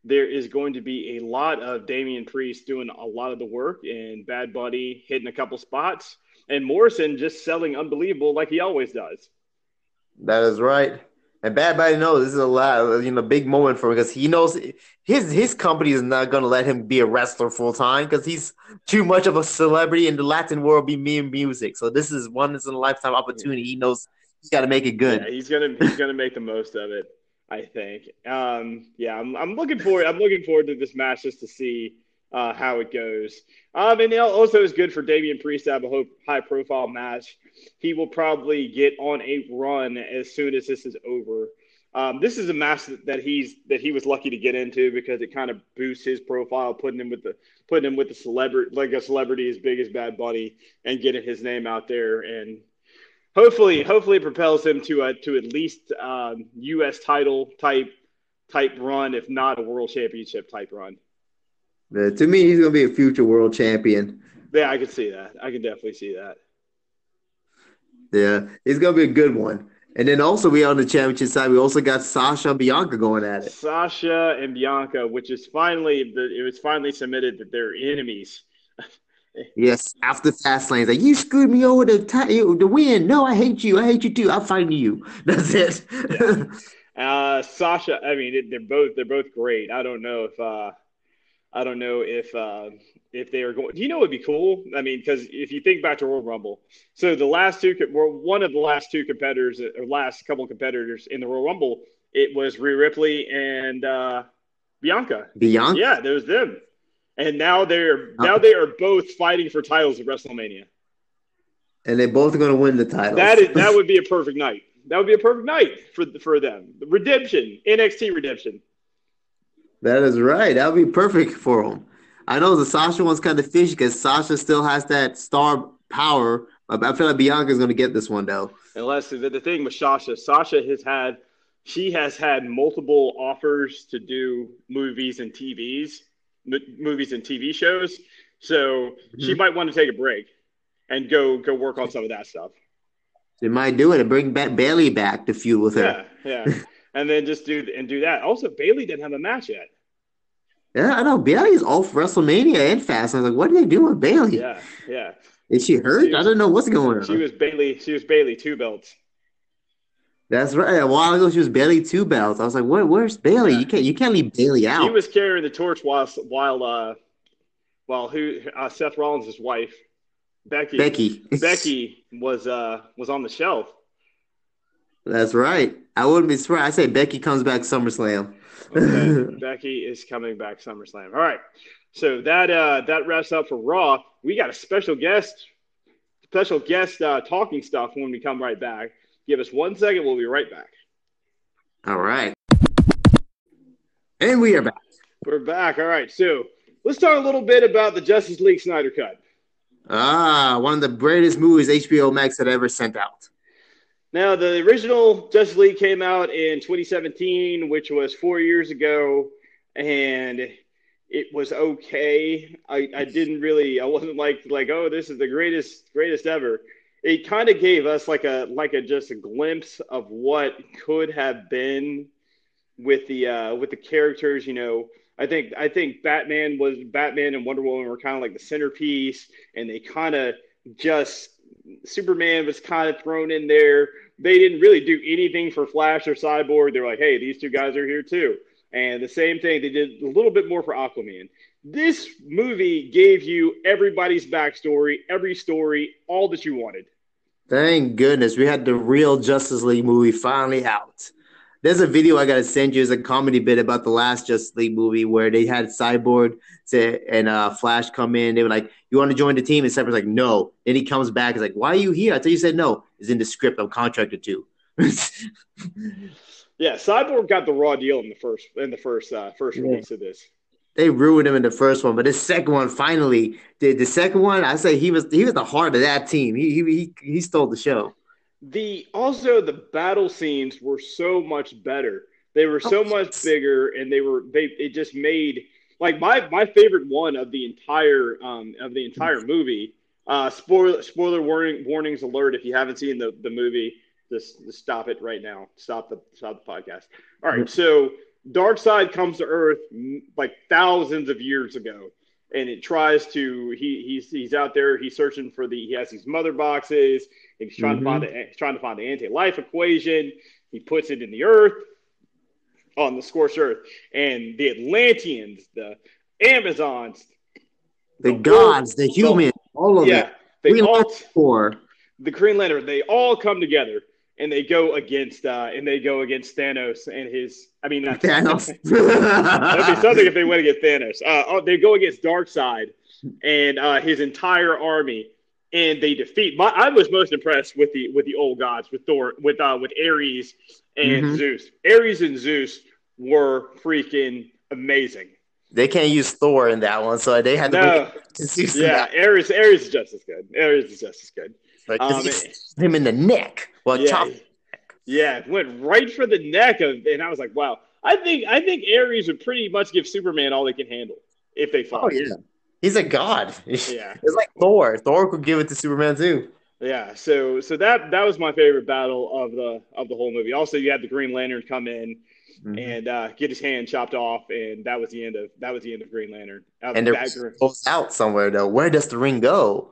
there is going to be a lot of Damian Priest doing a lot of the work and Bad Bunny hitting a couple spots and Morrison just selling unbelievable like he always does. That is right. And Bad Bunny knows this is a lot, you know, big moment for him because he knows his his company is not going to let him be a wrestler full time because he's too much of a celebrity in the Latin world, be me and music. So this is one in a lifetime opportunity. He knows he's got to make it good. Yeah, he's gonna he's gonna make the most of it. I think. Um, yeah, I'm, I'm looking forward. I'm looking forward to this match just to see uh, how it goes. Um, and also it's good for Damian Priest to have a high profile match. He will probably get on a run as soon as this is over. Um, this is a match that he's that he was lucky to get into because it kind of boosts his profile, putting him with the putting him with the celebrity like a celebrity as big as Bad Bunny and getting his name out there and hopefully hopefully it propels him to a to at least um, U.S. title type type run, if not a world championship type run. Uh, to me, he's going to be a future world champion. Yeah, I can see that. I can definitely see that. Yeah, he's going to be a good one. And then also we on the championship side, we also got Sasha and Bianca going at it. Sasha and Bianca, which is finally it was finally submitted that they're enemies. yes, after Fastlane, like you screwed me over the t- the win. No, I hate you. I hate you too. I'll fight you. That's it. yeah. uh, Sasha, I mean, they're both they're both great. I don't know if uh, I don't know if uh, if they are going. Do you know what would be cool? I mean, because if you think back to Royal Rumble, so the last two were one of the last two competitors or last couple competitors in the Royal Rumble. It was Rhea Ripley and uh, Bianca. Bianca, yeah, there was them, and now they're now they are both fighting for titles at WrestleMania. And they're both going to win the title. That is that would be a perfect night. That would be a perfect night for for them. Redemption, NXT redemption. That is right. That would be perfect for him. I know the Sasha one's kind of fishy because Sasha still has that star power. I feel like Bianca's going to get this one though. Unless the, the thing with Sasha, Sasha has had she has had multiple offers to do movies and TVs, m- movies and TV shows. So mm-hmm. she might want to take a break and go go work on some of that stuff. They might do it and bring back Bayley back to feud with her. Yeah, yeah, and then just do and do that. Also, Bayley didn't have a match yet. Yeah, I know Bayley's off WrestleMania and Fast. I was like, what are they doing with Bayley? Yeah, yeah. Is she hurt? She I don't know what's going on. She was Bayley. She was Bayley two belts. That's right. A while ago, she was Bayley two belts. I was like, what? Where's Bayley? Yeah. You can't. You can't leave Bayley out. He was carrying the torch while while uh, while who uh, Seth Rollins' wife Becky Becky. Becky was uh was on the shelf. That's right. I wouldn't be surprised. I say Becky comes back SummerSlam. Okay. Becky is coming back SummerSlam. All right. So that uh that wraps up for Raw. We got a special guest, special guest uh, talking stuff when we come right back. Give us one second. We'll be right back. All right. And we are back. We're back. All right. So let's talk a little bit about the Justice League Snyder Cut. Ah, one of the greatest movies HBO Max had ever sent out. Now, the original Justice League came out in 2017, which was four years ago, and it was okay. I, I didn't really, I wasn't like like, oh, this is the greatest greatest ever. It kind of gave us like a like a just a glimpse of what could have been with the uh, with the characters. You know, I think I think Batman was Batman and Wonder Woman were kind of like the centerpiece, and they kind of just Superman was kind of thrown in there. They didn't really do anything for Flash or Cyborg. They were like, hey, these two guys are here too. And the same thing, they did a little bit more for Aquaman. This movie gave you everybody's backstory, every story, all that you wanted. Thank goodness we had the real Justice League movie finally out. There's a video I gotta send you as a comedy bit about the last Justice League movie where they had Cyborg to, and uh, Flash come in. They were like, "You want to join the team?" And Cyborg's like, "No." Then he comes back. He's like, "Why are you here?" I thought you said no. It's in the script. I'm contracted to. Yeah, Cyborg got the raw deal in the first in the first uh, first Yeah. release of this. they ruined him in the first one, but the second one finally. The, the second one, I say he was he was the heart of that team. He he he, he stole the show. The also the battle scenes were so much better. They were so Oh, much bigger, and they were they it just made like my my favorite one of the entire um of the entire movie. Uh, spoiler spoiler warning warnings alert if you haven't seen the the movie. Just, just stop it right now. Stop the stop the podcast. All right, so Darkseid comes to Earth mm, like thousands of years ago, and it tries to he he's he's out there. He's searching for the he has these mother boxes. And he's trying Mhm. to find the he's trying to find the anti-life equation. He puts it in the Earth on the scorched Earth, and the Atlanteans, the Amazons, The The gods, the humans, all of yeah, it. they Green all Corps. the Green Lantern, they all come together and they go against uh, and they go against Thanos and his. I mean, not Thanos. That'd be something if they went against Thanos. Uh, oh, they go against Darkseid and uh, his entire army, and they defeat. My, I was most impressed with the with the old gods, with Thor, with uh, with Ares and Mhm. Zeus. Ares and Zeus were freaking amazing. They can't use Thor in that one, so they had to No, Zeus yeah. Ares Ares is just as good. Ares is just as good. Like, Um, him in the neck. Well, yeah, chop. yeah, it went right for the neck of, and I was like, wow. I think I think Ares would pretty much give Superman all they can handle if they fought. Oh yeah, he's a god. yeah. It's like Thor. Thor could give it to Superman too. Yeah, so so that that was my favorite battle of the of the whole movie. Also, you had the Green Lantern come in Mm-hmm. and uh, get his hand chopped off, and that was the end of that was the end of Green Lantern. And the that ring out somewhere though. Where does the ring go?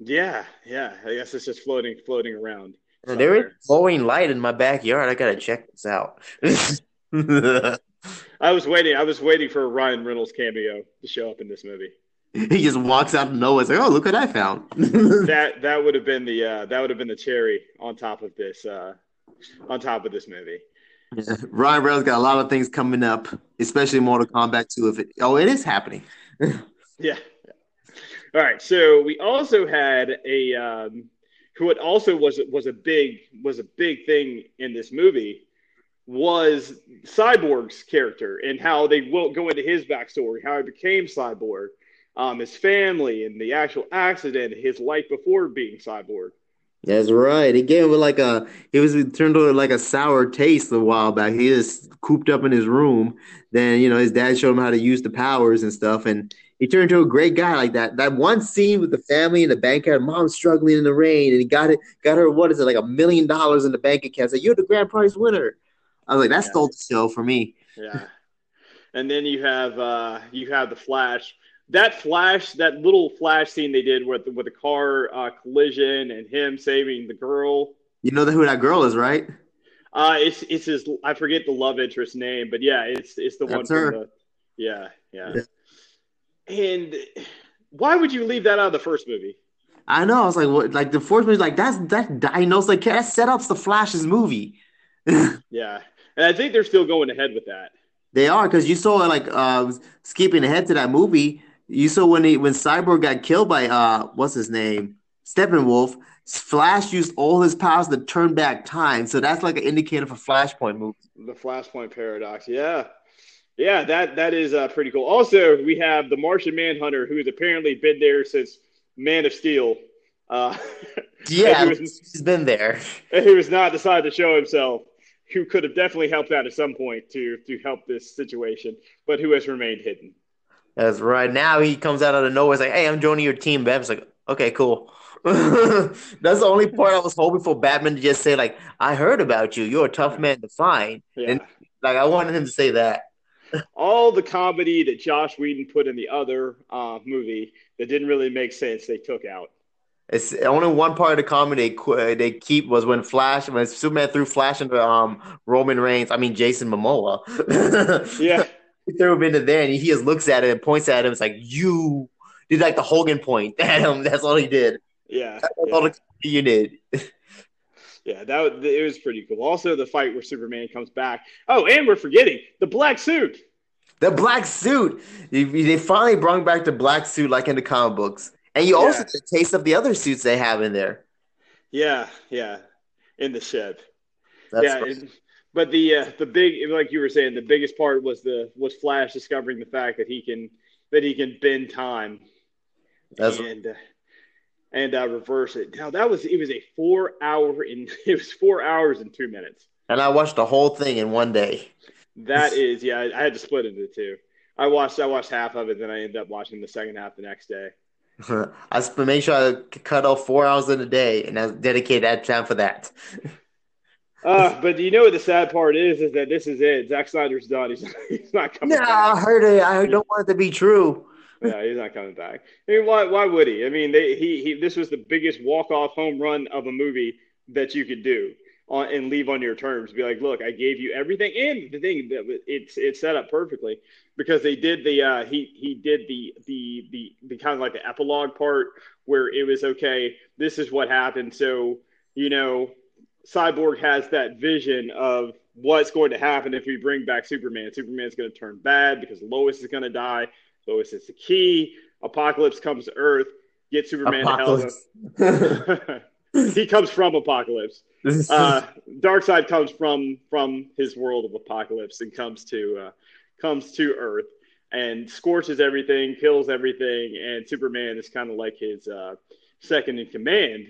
yeah, yeah. I guess it's just floating floating around. There is glowing light in my backyard. I gotta check this out. I was waiting. I was waiting for a Ryan Reynolds cameo to show up in this movie. he just walks out of nowhere. It's like, oh, look what I found. That that would have been the uh, that would have been the cherry on top of this uh, on top of this movie. Ryan Reynolds got a lot of things coming up, especially Mortal Kombat 2. If it, oh, it is happening. Yeah. All right. So we also had a um, who it also was was a big was a big thing in this movie was Cyborg's character and how they will go into his backstory, how he became Cyborg, um, his family, and the actual accident, his life before being Cyborg. That's right. He gave him like a he was it turned into like a sour taste a while back. He just cooped up in his room. Then you know his dad showed him how to use the powers and stuff, and he turned into a great guy like that. That one scene with the family in the bank account, mom struggling in the rain, and he got it, got her what is it like a million dollars in the bank account. Said you're the grand prize winner. I was like, that Yeah. stole the show for me. Yeah. and then you have uh, you have the Flash. That Flash, that little Flash scene they did with with the car uh, collision and him saving the girl. You know who that girl is, right? Uh, it's it's his. I forget the love interest name, but yeah, it's it's the That's one her. from the. Yeah, yeah. And why would you leave that out of the first movie? I know. I was like, what? Like the fourth movie, like that's that diagnosed like that setups the Flash's movie. Yeah, and I think they're still going ahead with that. They are because you saw like uh skipping ahead to that movie. You saw when he when Cyborg got killed by uh what's his name Steppenwolf. Flash used all his powers to turn back time, so that's like an indicator for Flashpoint movie. The Flashpoint paradox. Yeah. Yeah, that that is uh, pretty cool. Also, we have the Martian Manhunter, who's apparently been there since Man of Steel. Uh, Yeah, who, was, he's been there. and who has not decided to show himself, who could have definitely helped out at some point to to help this situation, but who has remained hidden. That's right. Now he comes out of nowhere. It's like, hey, I'm joining your team. Batman's like, okay, cool. That's the only part I was hoping for Batman to just say, like, I heard about you. You're a tough man to find. Yeah. And like, I wanted him to say that. All the comedy that Josh Whedon put in the other uh, movie that didn't really make sense, they took out. It's only one part of the comedy they they keep was when Flash when Superman threw Flash into um Roman Reigns. I mean Jason Momoa. Yeah. he threw him into there, and he just looks at it and points at him. It's like you did like the Hogan point at him. That's all he did. Yeah. That's yeah. all the comedy you did. Yeah, that it was pretty cool. Also, the fight where Superman comes back. Oh, and we're forgetting the black suit. The black suit. They finally brought back the black suit like in the comic books, and you also get a taste of the other suits they have in there. Yeah, yeah, in the shed. That's yeah, right. and- but the uh, the big like you were saying, the biggest part was the was Flash discovering the fact that he can that he can bend time That's and uh, and uh, reverse it. Now that was it was a four hour in it was four hours and two minutes. and I watched the whole thing in one day. That is yeah, I, had to split it into two. I watched I watched half of it, then I ended up watching the second half the next day. I made sure I cut off four hours in a day, and I dedicated that time for that. Uh, but you know what the sad part is? Is that this is it. Zack Snyder's done. He's, he's not coming No, back. I heard it. I don't want it to be true. Yeah, he's not coming back. I mean, why? Why would he? I mean, they, he he. This was the biggest walk off home run of a movie that you could do on and leave on your terms. Be like, look, I gave you everything, and the thing that it's it's set up perfectly because they did the uh, he he did the the the the kind of like the epilogue part where it was okay. This is what happened. So you know, Cyborg has that vision of what's going to happen if we bring back Superman. Superman's going to turn bad because Lois is going to die. Lois is the key. Apocalypse comes to Earth. Get Superman Apocalypse. to hell. he comes from Apocalypse. Uh, Darkseid comes from from his world of Apocalypse and comes to uh, comes to Earth and scorches everything, kills everything, and Superman is kind of like his uh, second in command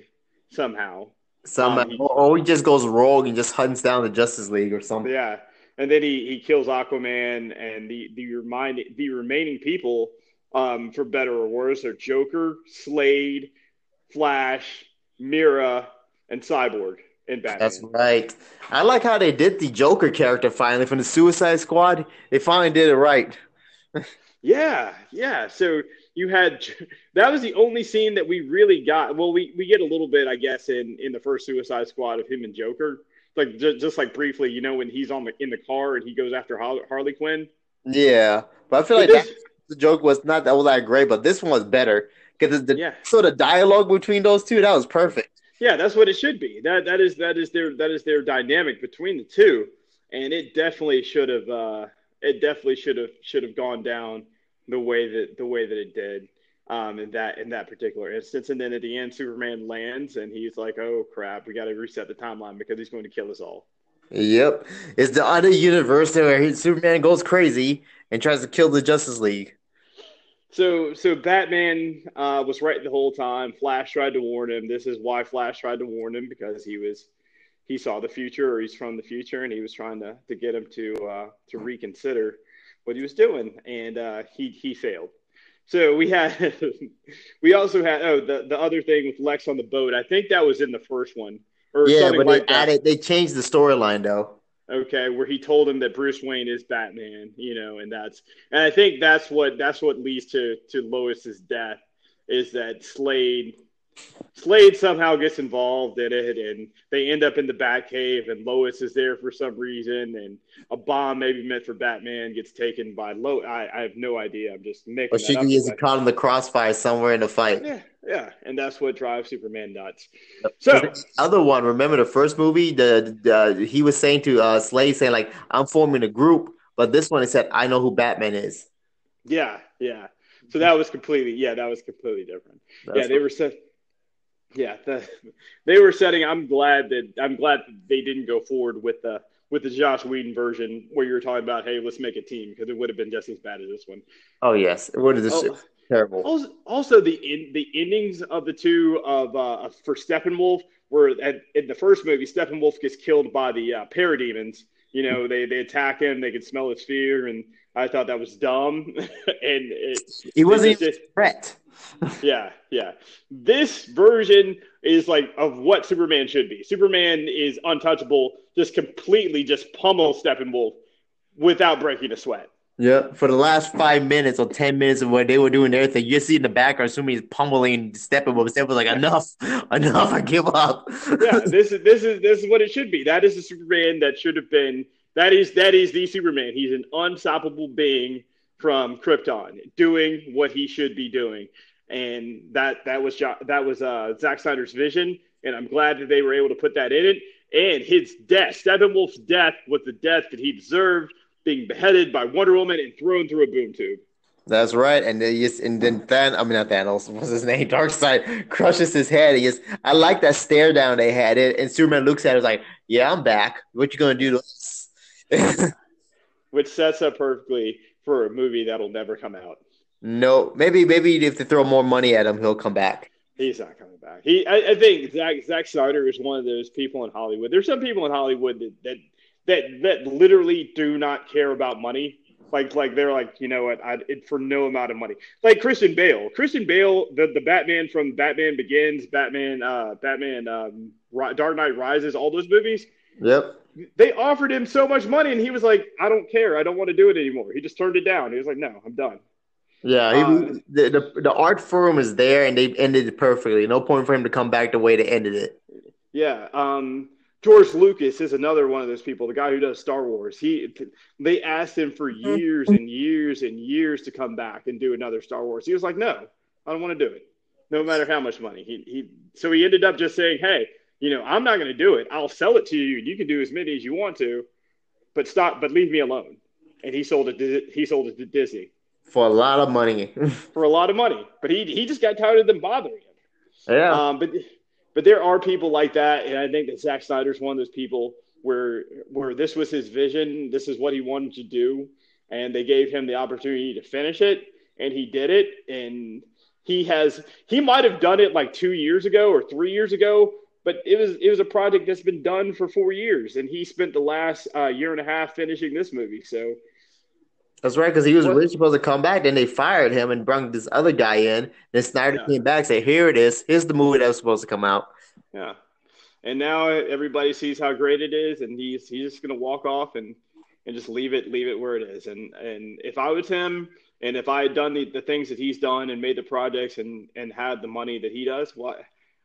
somehow. Some, um, or, or he just goes rogue and just hunts down the Justice League or something. Yeah, and then he, he kills Aquaman, and the the remind the remaining people, um, for better or worse, are Joker, Slade, Flash, Mera, and Cyborg in Batman. That's right. I like how they did the Joker character finally from the Suicide Squad. They finally did it right. Yeah, yeah. So you had that was the only scene that we really got. Well, we, we get a little bit, I guess, in in the first Suicide Squad of him and Joker, like just, just like briefly, you know, when he's on the in the car and he goes after Harley Quinn. Yeah, but I feel like this- that, the joke was not that was that great, but this one was better because the Yeah. so the dialogue between those two that was perfect. Yeah, that's what it should be. That that is that is their that is their dynamic between the two, and it definitely should have uh, it definitely should have should have gone down the way that the way that it did um, in that in that particular instance. And then at the end, Superman lands, and he's like, "Oh crap, we got to reset the timeline because he's going to kill us all." Yep, it's the other universe where he- Superman goes crazy and tries to kill the Justice League. So so Batman uh, was right the whole time. Flash tried to warn him. This is why Flash tried to warn him because he was he saw the future or he's from the future and he was trying to, to get him to uh, to reconsider what he was doing and uh, he he failed. So we had we also had oh the, the other thing with Lex on the boat. I think that was in the first one or Yeah, but like they that. added they changed the storyline though. okay, where he told him that Bruce Wayne is Batman, you know, and that's and I think that's what that's what leads to to Lois's death is that Slade Slade somehow gets involved in it, and they end up in the Batcave, and Lois is there for some reason, and a bomb maybe meant for Batman gets taken by Lois. I, I have no idea. I'm just making. Or she gets caught in the crossfire somewhere in the fight. Yeah, yeah, and that's what drives Superman nuts. So the other one, remember the first movie? The, the he was saying to uh, Slade, saying like, "I'm forming a group," but this one he said, "I know who Batman is." Yeah, yeah. So that was completely, yeah, that was completely different. That's yeah, they were set yeah, the, they were setting. I'm glad that I'm glad that they didn't go forward with the with the Josh Whedon version where you were talking about, hey, let's make a team because it would have been just as bad as this one. Oh yes, it would have just oh, terrible. Also, also, the in, the endings of the two of uh, for Steppenwolf were at, in the first movie, Steppenwolf gets killed by the uh, parademons. You know, they they attack him, they can smell his fear, and I thought that was dumb. and it, he wasn't just, a threat yeah, yeah. This version is like of what Superman should be. Superman is untouchable, just completely just pummel Steppenwolf without breaking a sweat. Yeah, for the last five minutes or ten minutes of what they were doing everything, you see in the background, assuming he's pummeling Steppenwolf. Steppenwolf was like, "Enough, enough! I give up." yeah, this is this is this is what it should be. That is the Superman that should have been. That is that is the Superman. He's an unstoppable being from Krypton, doing what he should be doing and that that was that was uh, Zack Snyder's vision, and I'm glad that they were able to put that in it. And his death, Steppenwolf's death, was the death that he deserved, being beheaded by Wonder Woman and thrown through a boom tube. That's right, and then just and then Than I mean not Thanos, what's his name? Darkseid crushes his head. He just I like that stare down they had it, and Superman looks at it like, "Yeah, I'm back. What you gonna do to us?" Which sets up perfectly for a movie that'll never come out. No, maybe maybe if they throw more money at him, he'll come back. He's not coming back. He, I, I think Zach, Zack Snyder is one of those people in Hollywood. There's some people in Hollywood that that that, that literally do not care about money. Like like they're like you know what I it, for no amount of money. Like Christian Bale. Christian Bale, the the Batman from Batman Begins, Batman uh Batman um, Dark Knight Rises, all those movies. Yep. They offered him so much money, and he was like, "I don't care. I don't want to do it anymore." He just turned it down. He was like, "No, I'm done." Yeah, he, uh, the, the the art form is there, and they ended it perfectly. No point for him to come back the way they ended it. Yeah, um, George Lucas is another one of those people, the guy who does Star Wars. He they asked him for mm-hmm. years and years and years to come back and do another Star Wars. He was like, "No, I don't want to do it, no matter how much money." He he so he ended up just saying, "Hey, you know, I'm not going to do it. I'll sell it to you, and you can do as many as you want to, but stop, but leave me alone." And he sold it. He sold it to Disney for a lot of money. for a lot of money, but he he just got tired of them bothering him. Yeah. Um, but but there are people like that, and I think that Zack Snyder's one of those people where where this was his vision, this is what he wanted to do, and they gave him the opportunity to finish it, and he did it, and he has he might have done it like two years ago or three years ago, but it was it was a project that's been done for four years, and he spent the last uh, year and a half finishing this movie. So that's right, because he was really supposed to come back, then they fired him and brought this other guy in. Then Snyder yeah. came back, said, "Here it is. Here's the movie that was supposed to come out." Yeah, and now everybody sees how great it is, and he's he's just gonna walk off and and just leave it leave it where it is. And and if I was him, and if I had done the, the things that he's done and made the projects and and had the money that he does, why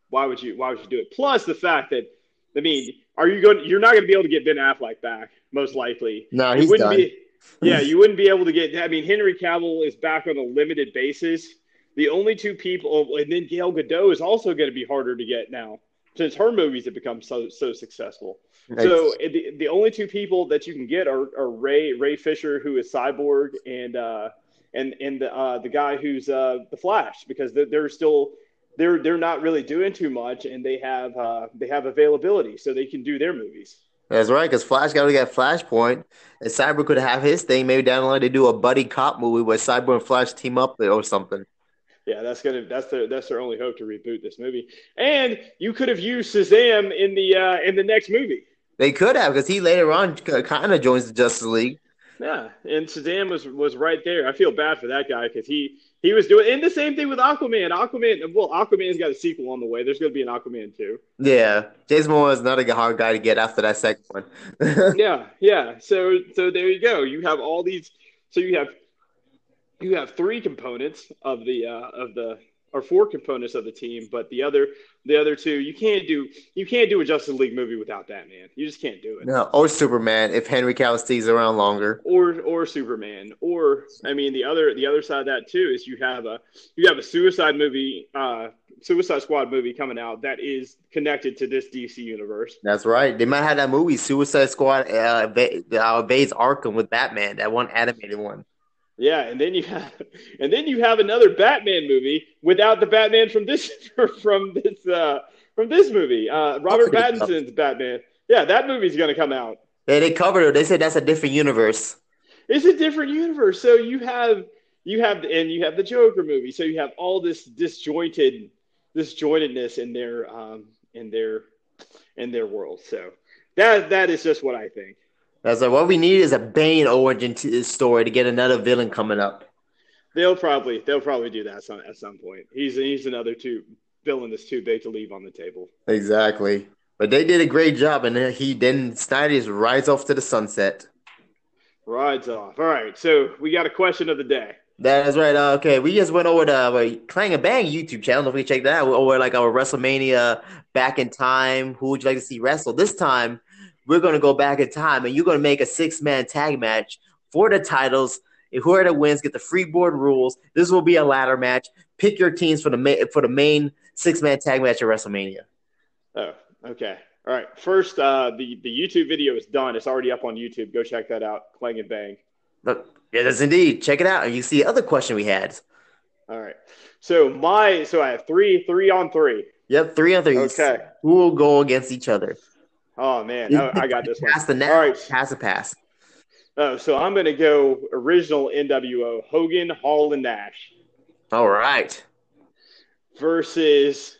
why would you why would you do it? Plus the fact that I mean, are you going? You're not going to be able to get Ben Affleck back, most likely. No, he's done. Be, yeah, you wouldn't be able to get. I mean, Henry Cavill is back on a limited basis. The only two people, and then Gal Gadot is also going to be harder to get now since her movies have become so so successful. So the, the only two people that you can get are, are Ray Ray Fisher, who is Cyborg, and uh, and and the uh, the guy who's uh, the Flash, because they're, they're still they're they're not really doing too much, and they have uh, they have availability, so they can do their movies. That's right, because Flash got to get Flashpoint, and Cyber could have his thing. Maybe down the line they do a buddy cop movie where Cyber and Flash team up or something. Yeah, that's gonna that's their that's their only hope to reboot this movie. And you could have used Shazam in the uh, in the next movie. They could have because he later on kind of joins the Justice League. Yeah, and Shazam was was right there. I feel bad for that guy because he he was doing and the same thing with Aquaman. Aquaman, well, Aquaman's got a sequel on the way. There's going to be an Aquaman too. Yeah, Jason Momoa is not a hard guy to get after that second one. yeah, yeah. So so there you go. You have all these. So you have you have three components of the uh, of the or four components of the team, but the other the other two you can't do you can't do a Justice League movie without Batman. You just can't do it. No, or Superman if Henry Cavill stays around longer. Or or Superman. Or I mean the other the other side of that too is you have a you have a Suicide movie uh Suicide Squad movie coming out that is connected to this DC universe. That's right. They might have that movie Suicide Squad uh, uh Bay's Arkham with Batman, that one animated one. Yeah, and then you have, and then you have another Batman movie without the Batman from this from this uh, from this movie. Uh, Robert Pattinson's Batman. Yeah, that movie's going to come out. Yeah, they covered it. They said that's a different universe. It's a different universe. So you have you have and you have the Joker movie. So you have all this disjointed disjointedness in their um, in their in their world. So that that is just what I think. That's like what we need is a Bane origin to story to get another villain coming up. They'll probably they'll probably do that some, at some point. He's he's another two villain that's too big to leave on the table. Exactly. But they did a great job, and he then Snyder just rides off to the sunset. Rides off. All right, so we got a question of the day. That is right. Uh, okay, we just went over the uh, Clang and Bang YouTube channel. If we check that out, over like our WrestleMania back in time. Who would you like to see wrestle? This time, we're going to go back in time and you're going to make a six man tag match for the titles. Whoever wins get the free board rules. This will be a ladder match. Pick your teams for the main for the main six man tag match at WrestleMania. Oh, okay. All right. First, uh, the the YouTube video is done. It's already up on YouTube. Go check that out. Clang and bang. Look, it is indeed. Check it out, and you see the other question we had. All right. So my so I have three three on three. Yep, three on three. Okay. Who will go against each other? Oh man, I, I got this one. Pass the net. All right, pass a pass. Oh, so I'm going to go original NWO Hogan, Hall, and Nash. All right. Versus,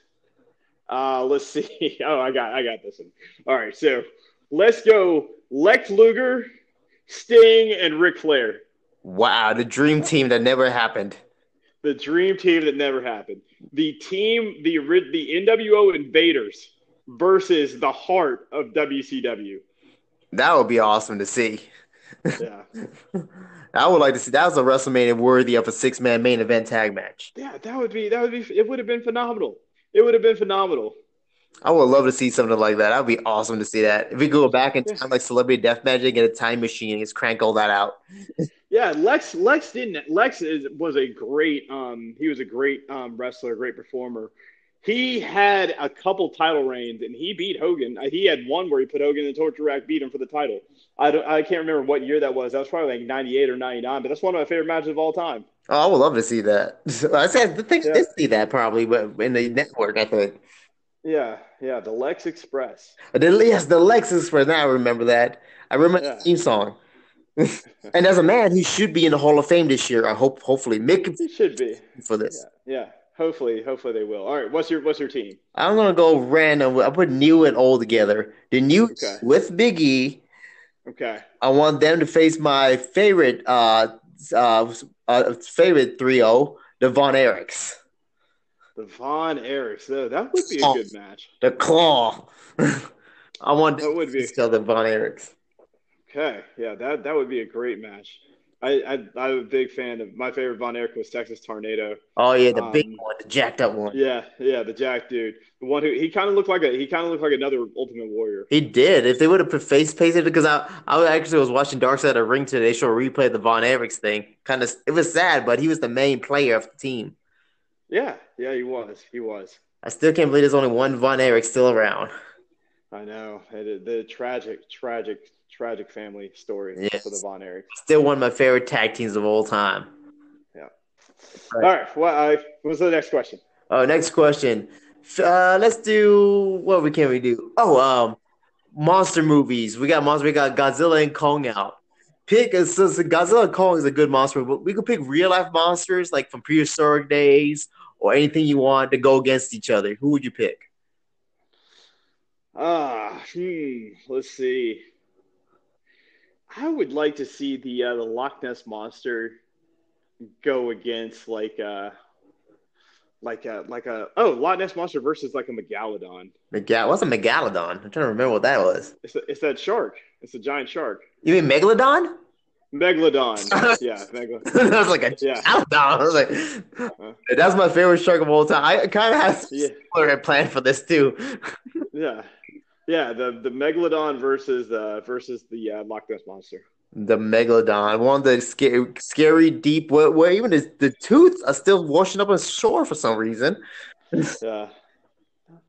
uh, let's see. Oh, I got, I got this one. All right, so let's go. Lex Luger, Sting, and Ric Flair. Wow, the dream team that never happened. The dream team that never happened. The team, the the NWO Invaders versus the heart of WCW. That would be awesome to see. Yeah. I would like to see that was a WrestleMania worthy of a six man main event tag match. Yeah, that would be that would be it would have been phenomenal. It would have been phenomenal. I would love to see something like that. That would be awesome to see that. If we go back in time like Celebrity Deathmatch, get a time machine, and just crank all that out. yeah, Lex Lex didn't Lex is, was a great um he was a great um wrestler, great performer he had a couple title reigns and he beat Hogan. Uh, he had one where he put Hogan in the torture rack, beat him for the title. I, I can't remember what year that was. That was probably like 98 or 99, but that's one of my favorite matches of all time. Oh, I would love to see that. I said the things yeah. did see that probably but in the network, I think. Yeah, yeah, the Lex Express. The, yes, the Lex Express. Now I remember that. I remember yeah. the theme song. and as a man, he should be in the Hall of Fame this year. I hope, hopefully, Mick he should be for this. Yeah, yeah. Hopefully, hopefully they will. All right, what's your what's your team? I'm gonna go random. I put new and old together. The new okay. with Big E. Okay. I want them to face my favorite uh uh, uh favorite 3-0, the Von Erichs. The Von Erichs. Oh, that would be a good match. The claw. I want that would be still the Von Erichs. Okay, yeah, that that would be a great match. I, I am a big fan of my favorite Von Erich was Texas Tornado. Oh yeah, the um, big one, the jacked up one. Yeah, yeah, the jack dude, the one who he kind of looked like a he kind of looked like another Ultimate Warrior. He did. If they would have put face painted, because I I actually was watching Dark Side of the Ring today. They show a replay of the Von Erichs thing. Kind of it was sad, but he was the main player of the team. Yeah, yeah, he was. He was. I still can't believe there's only one Von Erich still around. I know. The, the tragic, tragic tragic family story yes. for the Von Erich. Still one of my favorite tag teams of all time. Yeah. All right. Well, uh, what's the next question? Oh, next question. Uh, let's do what we can we do? Oh, um, monster movies. We got monster. We got Godzilla and Kong out. Pick a, so, so Godzilla and Kong is a good monster, but we could pick real life monsters like from prehistoric days or anything you want to go against each other. Who would you pick? Ah, uh, hmm. Let's see. I would like to see the uh, the Loch Ness monster go against like uh like a like a oh Loch Ness monster versus like a megalodon. Megal- what's a megalodon? I'm trying to remember what that was. It's a, it's that shark. It's a giant shark. You mean megalodon? Megalodon. yeah, megalodon. that was like a Yeah. was like, that's my favorite shark of all time. I kind of had Yeah. similar plan for this too. Yeah, yeah. The the megalodon versus uh versus the uh, Loch Ness monster. The megalodon, one of the scary, scary deep, where, where even the, the tooths are still washing up on shore for some reason. Yeah.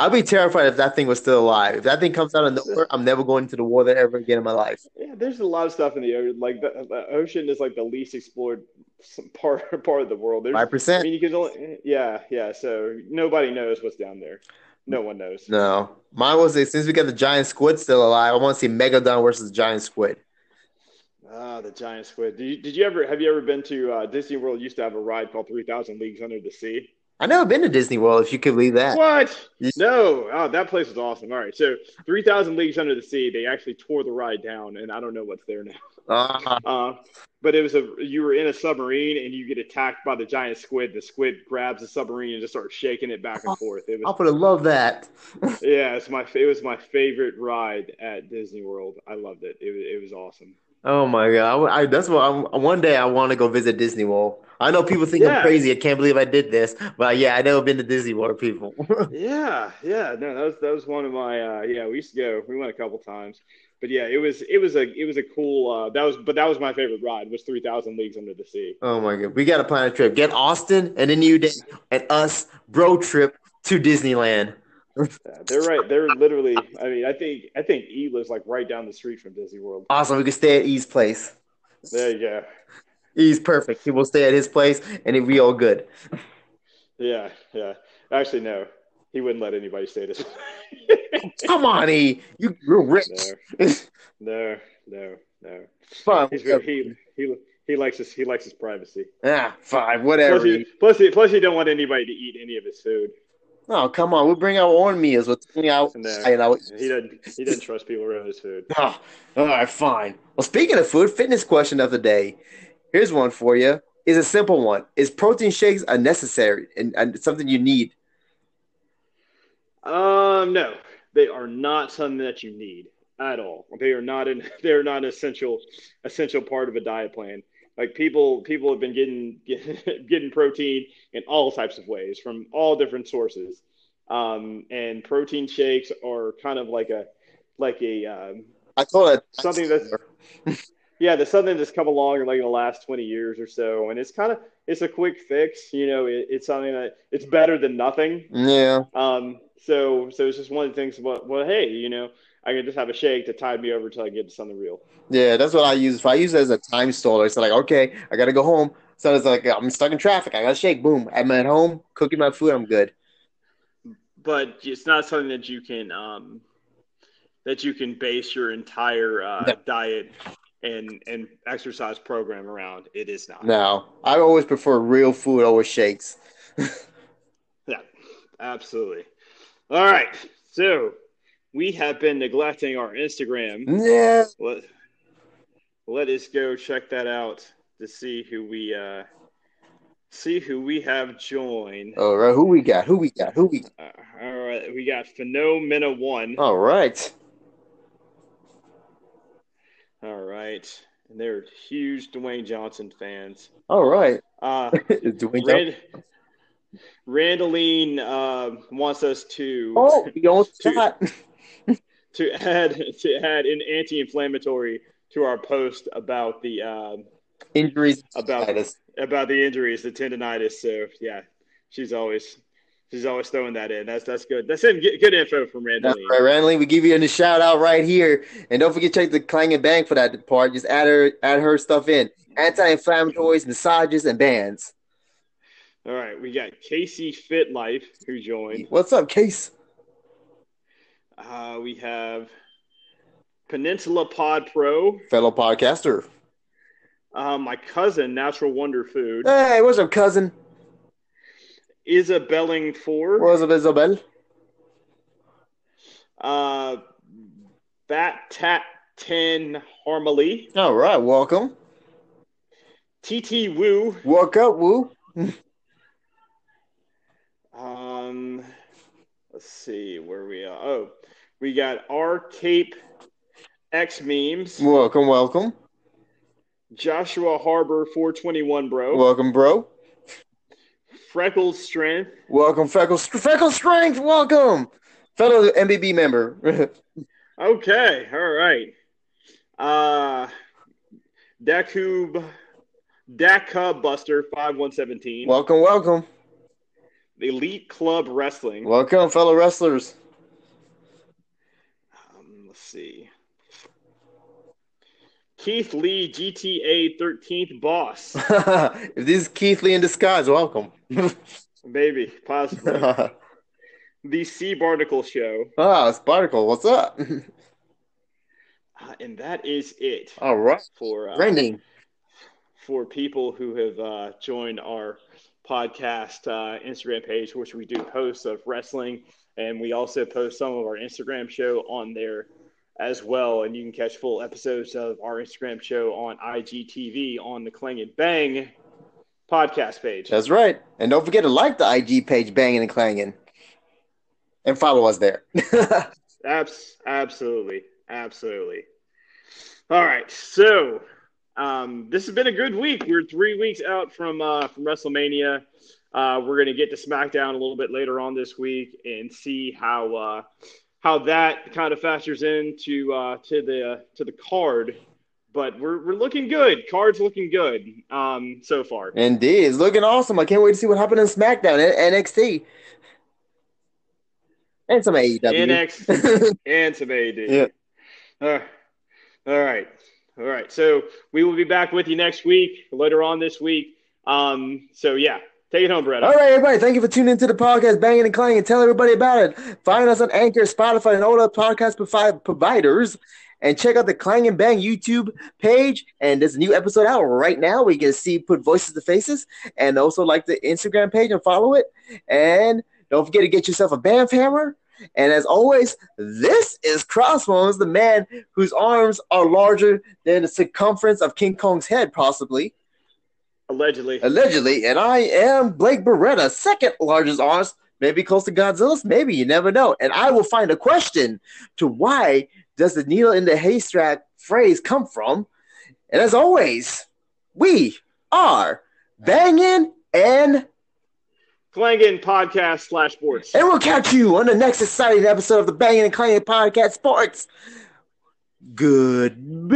I'd be terrified if that thing was still alive. If that thing comes out of nowhere, I'm never going to the water ever again in my life. Yeah, there's a lot of stuff in the ocean. Like the, the ocean is like the least explored part part of the world. Five I percent? mean, you can only, yeah, yeah. So nobody knows what's down there. No one knows. No, mine was since we got the giant squid still alive. I want to see megalodon versus giant squid. Ah, the giant squid. Did you, did you ever have you ever been to uh, Disney World? Used to have a ride called Three Thousand Leagues Under the Sea. I never been to Disney World. If you could believe that. What? No. Oh, that place was awesome. All right, so Three Thousand Leagues Under the Sea. They actually tore the ride down, and I don't know what's there now. Ah, Uh, but it was a you were in a submarine and you get attacked by the giant squid. The squid grabs the submarine and just starts shaking it back and forth. It I was would have loved that. yeah, it's my it was my favorite ride at Disney World. I loved it. It was it was awesome. Oh my god! I, I- that's what I'm, one day I want to go visit Disney World. I know people think Yeah. I'm crazy. I can't believe I did this, but yeah, I never been to Disney World. People. Yeah, yeah, no, that was that was one of my uh, yeah. We used to go. We went a couple times, but yeah, it was it was a it was a cool. Uh, that was but that was my favorite ride was Three Thousand Leagues Under the Sea. oh my god, we got to plan a trip. Get Austin and then you Day and us bro trip to Disneyland. Yeah, they're right. They're literally. I mean, I think I think E lives like right down the street from Disney World. Awesome. We could stay at E's place. There you go. E's perfect. He will stay at his place and it'll be all good. Yeah, yeah. Actually, no, he wouldn't let anybody stay this. Come on, E. You, you're rich. no, no, no. Fine. He's he he he likes his he likes his privacy. Ah, fine. Whatever. Plus, he, plus, he, plus, he don't want anybody to eat any of his food. Oh, come on. We'll bring our own meals. We'll bring out. No. You know, He doesn't he doesn't trust people around his food. Oh, all right, fine. Well, speaking of food, fitness question of the day. Here's one for you. Is a simple one. Is protein shakes unnecessary and, and something you need? Um, no, they are not something that you need at all. They are not an they are not an essential essential part of a diet plan. Like people people have been getting getting protein in all types of ways from all different sources. Um, and protein shakes are kind of like a like a um, I call it Something that's- yeah, there's something that's come along in like the last 20 years or so, and it's kind of it's a quick fix. You know, it, it's something that it's better than nothing. Yeah. Um, so so it's just one of the things. Well, well, hey, you know, I can just have a shake to tide me over until I get to something real. Yeah, that's what I use. If I use it as a time stiller, it's like, okay, I gotta go home. So it's like I'm stuck in traffic. I gotta shake. Boom. I'm at home cooking my food. I'm good. But it's not something that you can um, that you can base your entire uh, No. diet and and exercise program around. It is not. No, I always prefer real food over shakes. Yeah, absolutely. All right, so we have been neglecting our Instagram. Yeah. Let, let us go check that out to see who we uh, see who we have joined. All right. Who we got? Who we got? Who we? Got? Uh, all right, we got Phenomena One. All right. All right, and they're huge Dwayne Johnson fans. All right. Uh, Dwayne Johnson- Rand, Randaline uh, wants us to Oh, we almost To- got. to add to add an anti-inflammatory to our post about the um, injuries. about Tinnitus. about the injuries, the tendonitis. So yeah, she's always she's always throwing that in. That's that's good. That's in good, good info from That's Randaline. right, Ranley. We give you a shout out right here, and don't forget to check the Clang and Bang for that part. Just add her, add her stuff in. Anti-inflammatories, massages, and bands. All right, we got Casey Fit Life who joined. What's up, Case? Uh, we have Peninsula Pod Pro. Fellow podcaster. Uh, my cousin, Natural Wonder Food. Hey, what's up, cousin? Isabelling Four. What's up, Isabel? Uh, Bat Tat 10 Harmony. All right, welcome. TT Woo. Walk up, woo. let's see where we are. Oh, we got R Cape X memes. Welcome, welcome. Joshua Harbor 421 bro. Welcome, bro. Freckles Strength. Welcome, Freckle, Freckle Strength. Welcome, fellow MBB member. Okay, all right. Uh, Dakub, Dakub Buster 5117. welcome, welcome. Elite Club Wrestling. Welcome, fellow wrestlers. Um, let's see. Keith Lee, GTA 13th Boss. if this is Keith Lee in disguise, welcome. Maybe, possibly. the Sea Barnacle Show. Ah, it's Barnacle. what's up? Uh, and that is it All right. for uh, Trending. for people who have uh, joined our podcast uh, Instagram page, which we do posts of wrestling, and we also post some of our Instagram show on there as well. And you can catch full episodes of our Instagram show on IGTV on the Clang and Bang podcast page. That's right. And don't forget to like the IG page, Banging and Clanging. And follow us there. Abs- absolutely, absolutely. All right, so um, this has been a good week. We're three weeks out from uh, from WrestleMania. Uh, we're going to get to SmackDown a little bit later on this week and see how uh, how that kind of factors into uh, to the to the card. But we're we're looking good. Card's looking good um, so far. Indeed. It's looking awesome. I can't wait to see what happened in SmackDown and NXT. And some AEW. NXT and some AD. Yeah. All right. All right. So we will be back with you next week, later on this week. Um, so yeah, take it home, Brett. All right, everybody. Thank you for tuning into the podcast, Banging and Clanging. Tell everybody about it. Find us on Anchor, Spotify, and all the podcast provi- providers. And check out the Clang and Bang YouTube page. And there's a new episode out right now We get to see put voices to faces. And also like the Instagram page and follow it. And don't forget to get yourself a Banff hammer. And as always, this is Crossbones, the man whose arms are larger than the circumference of King Kong's head, possibly. Allegedly. Allegedly, and I am Blake Beretta, second largest arms, maybe close to Godzilla's, maybe you never know. And I will find a question to why does the needle in the haystack phrase come from? And as always, we are banging and Clangin Podcast slash sports. And we'll catch you on the next exciting episode of the Bangin' and Clangin Podcast Sports. Goodbye.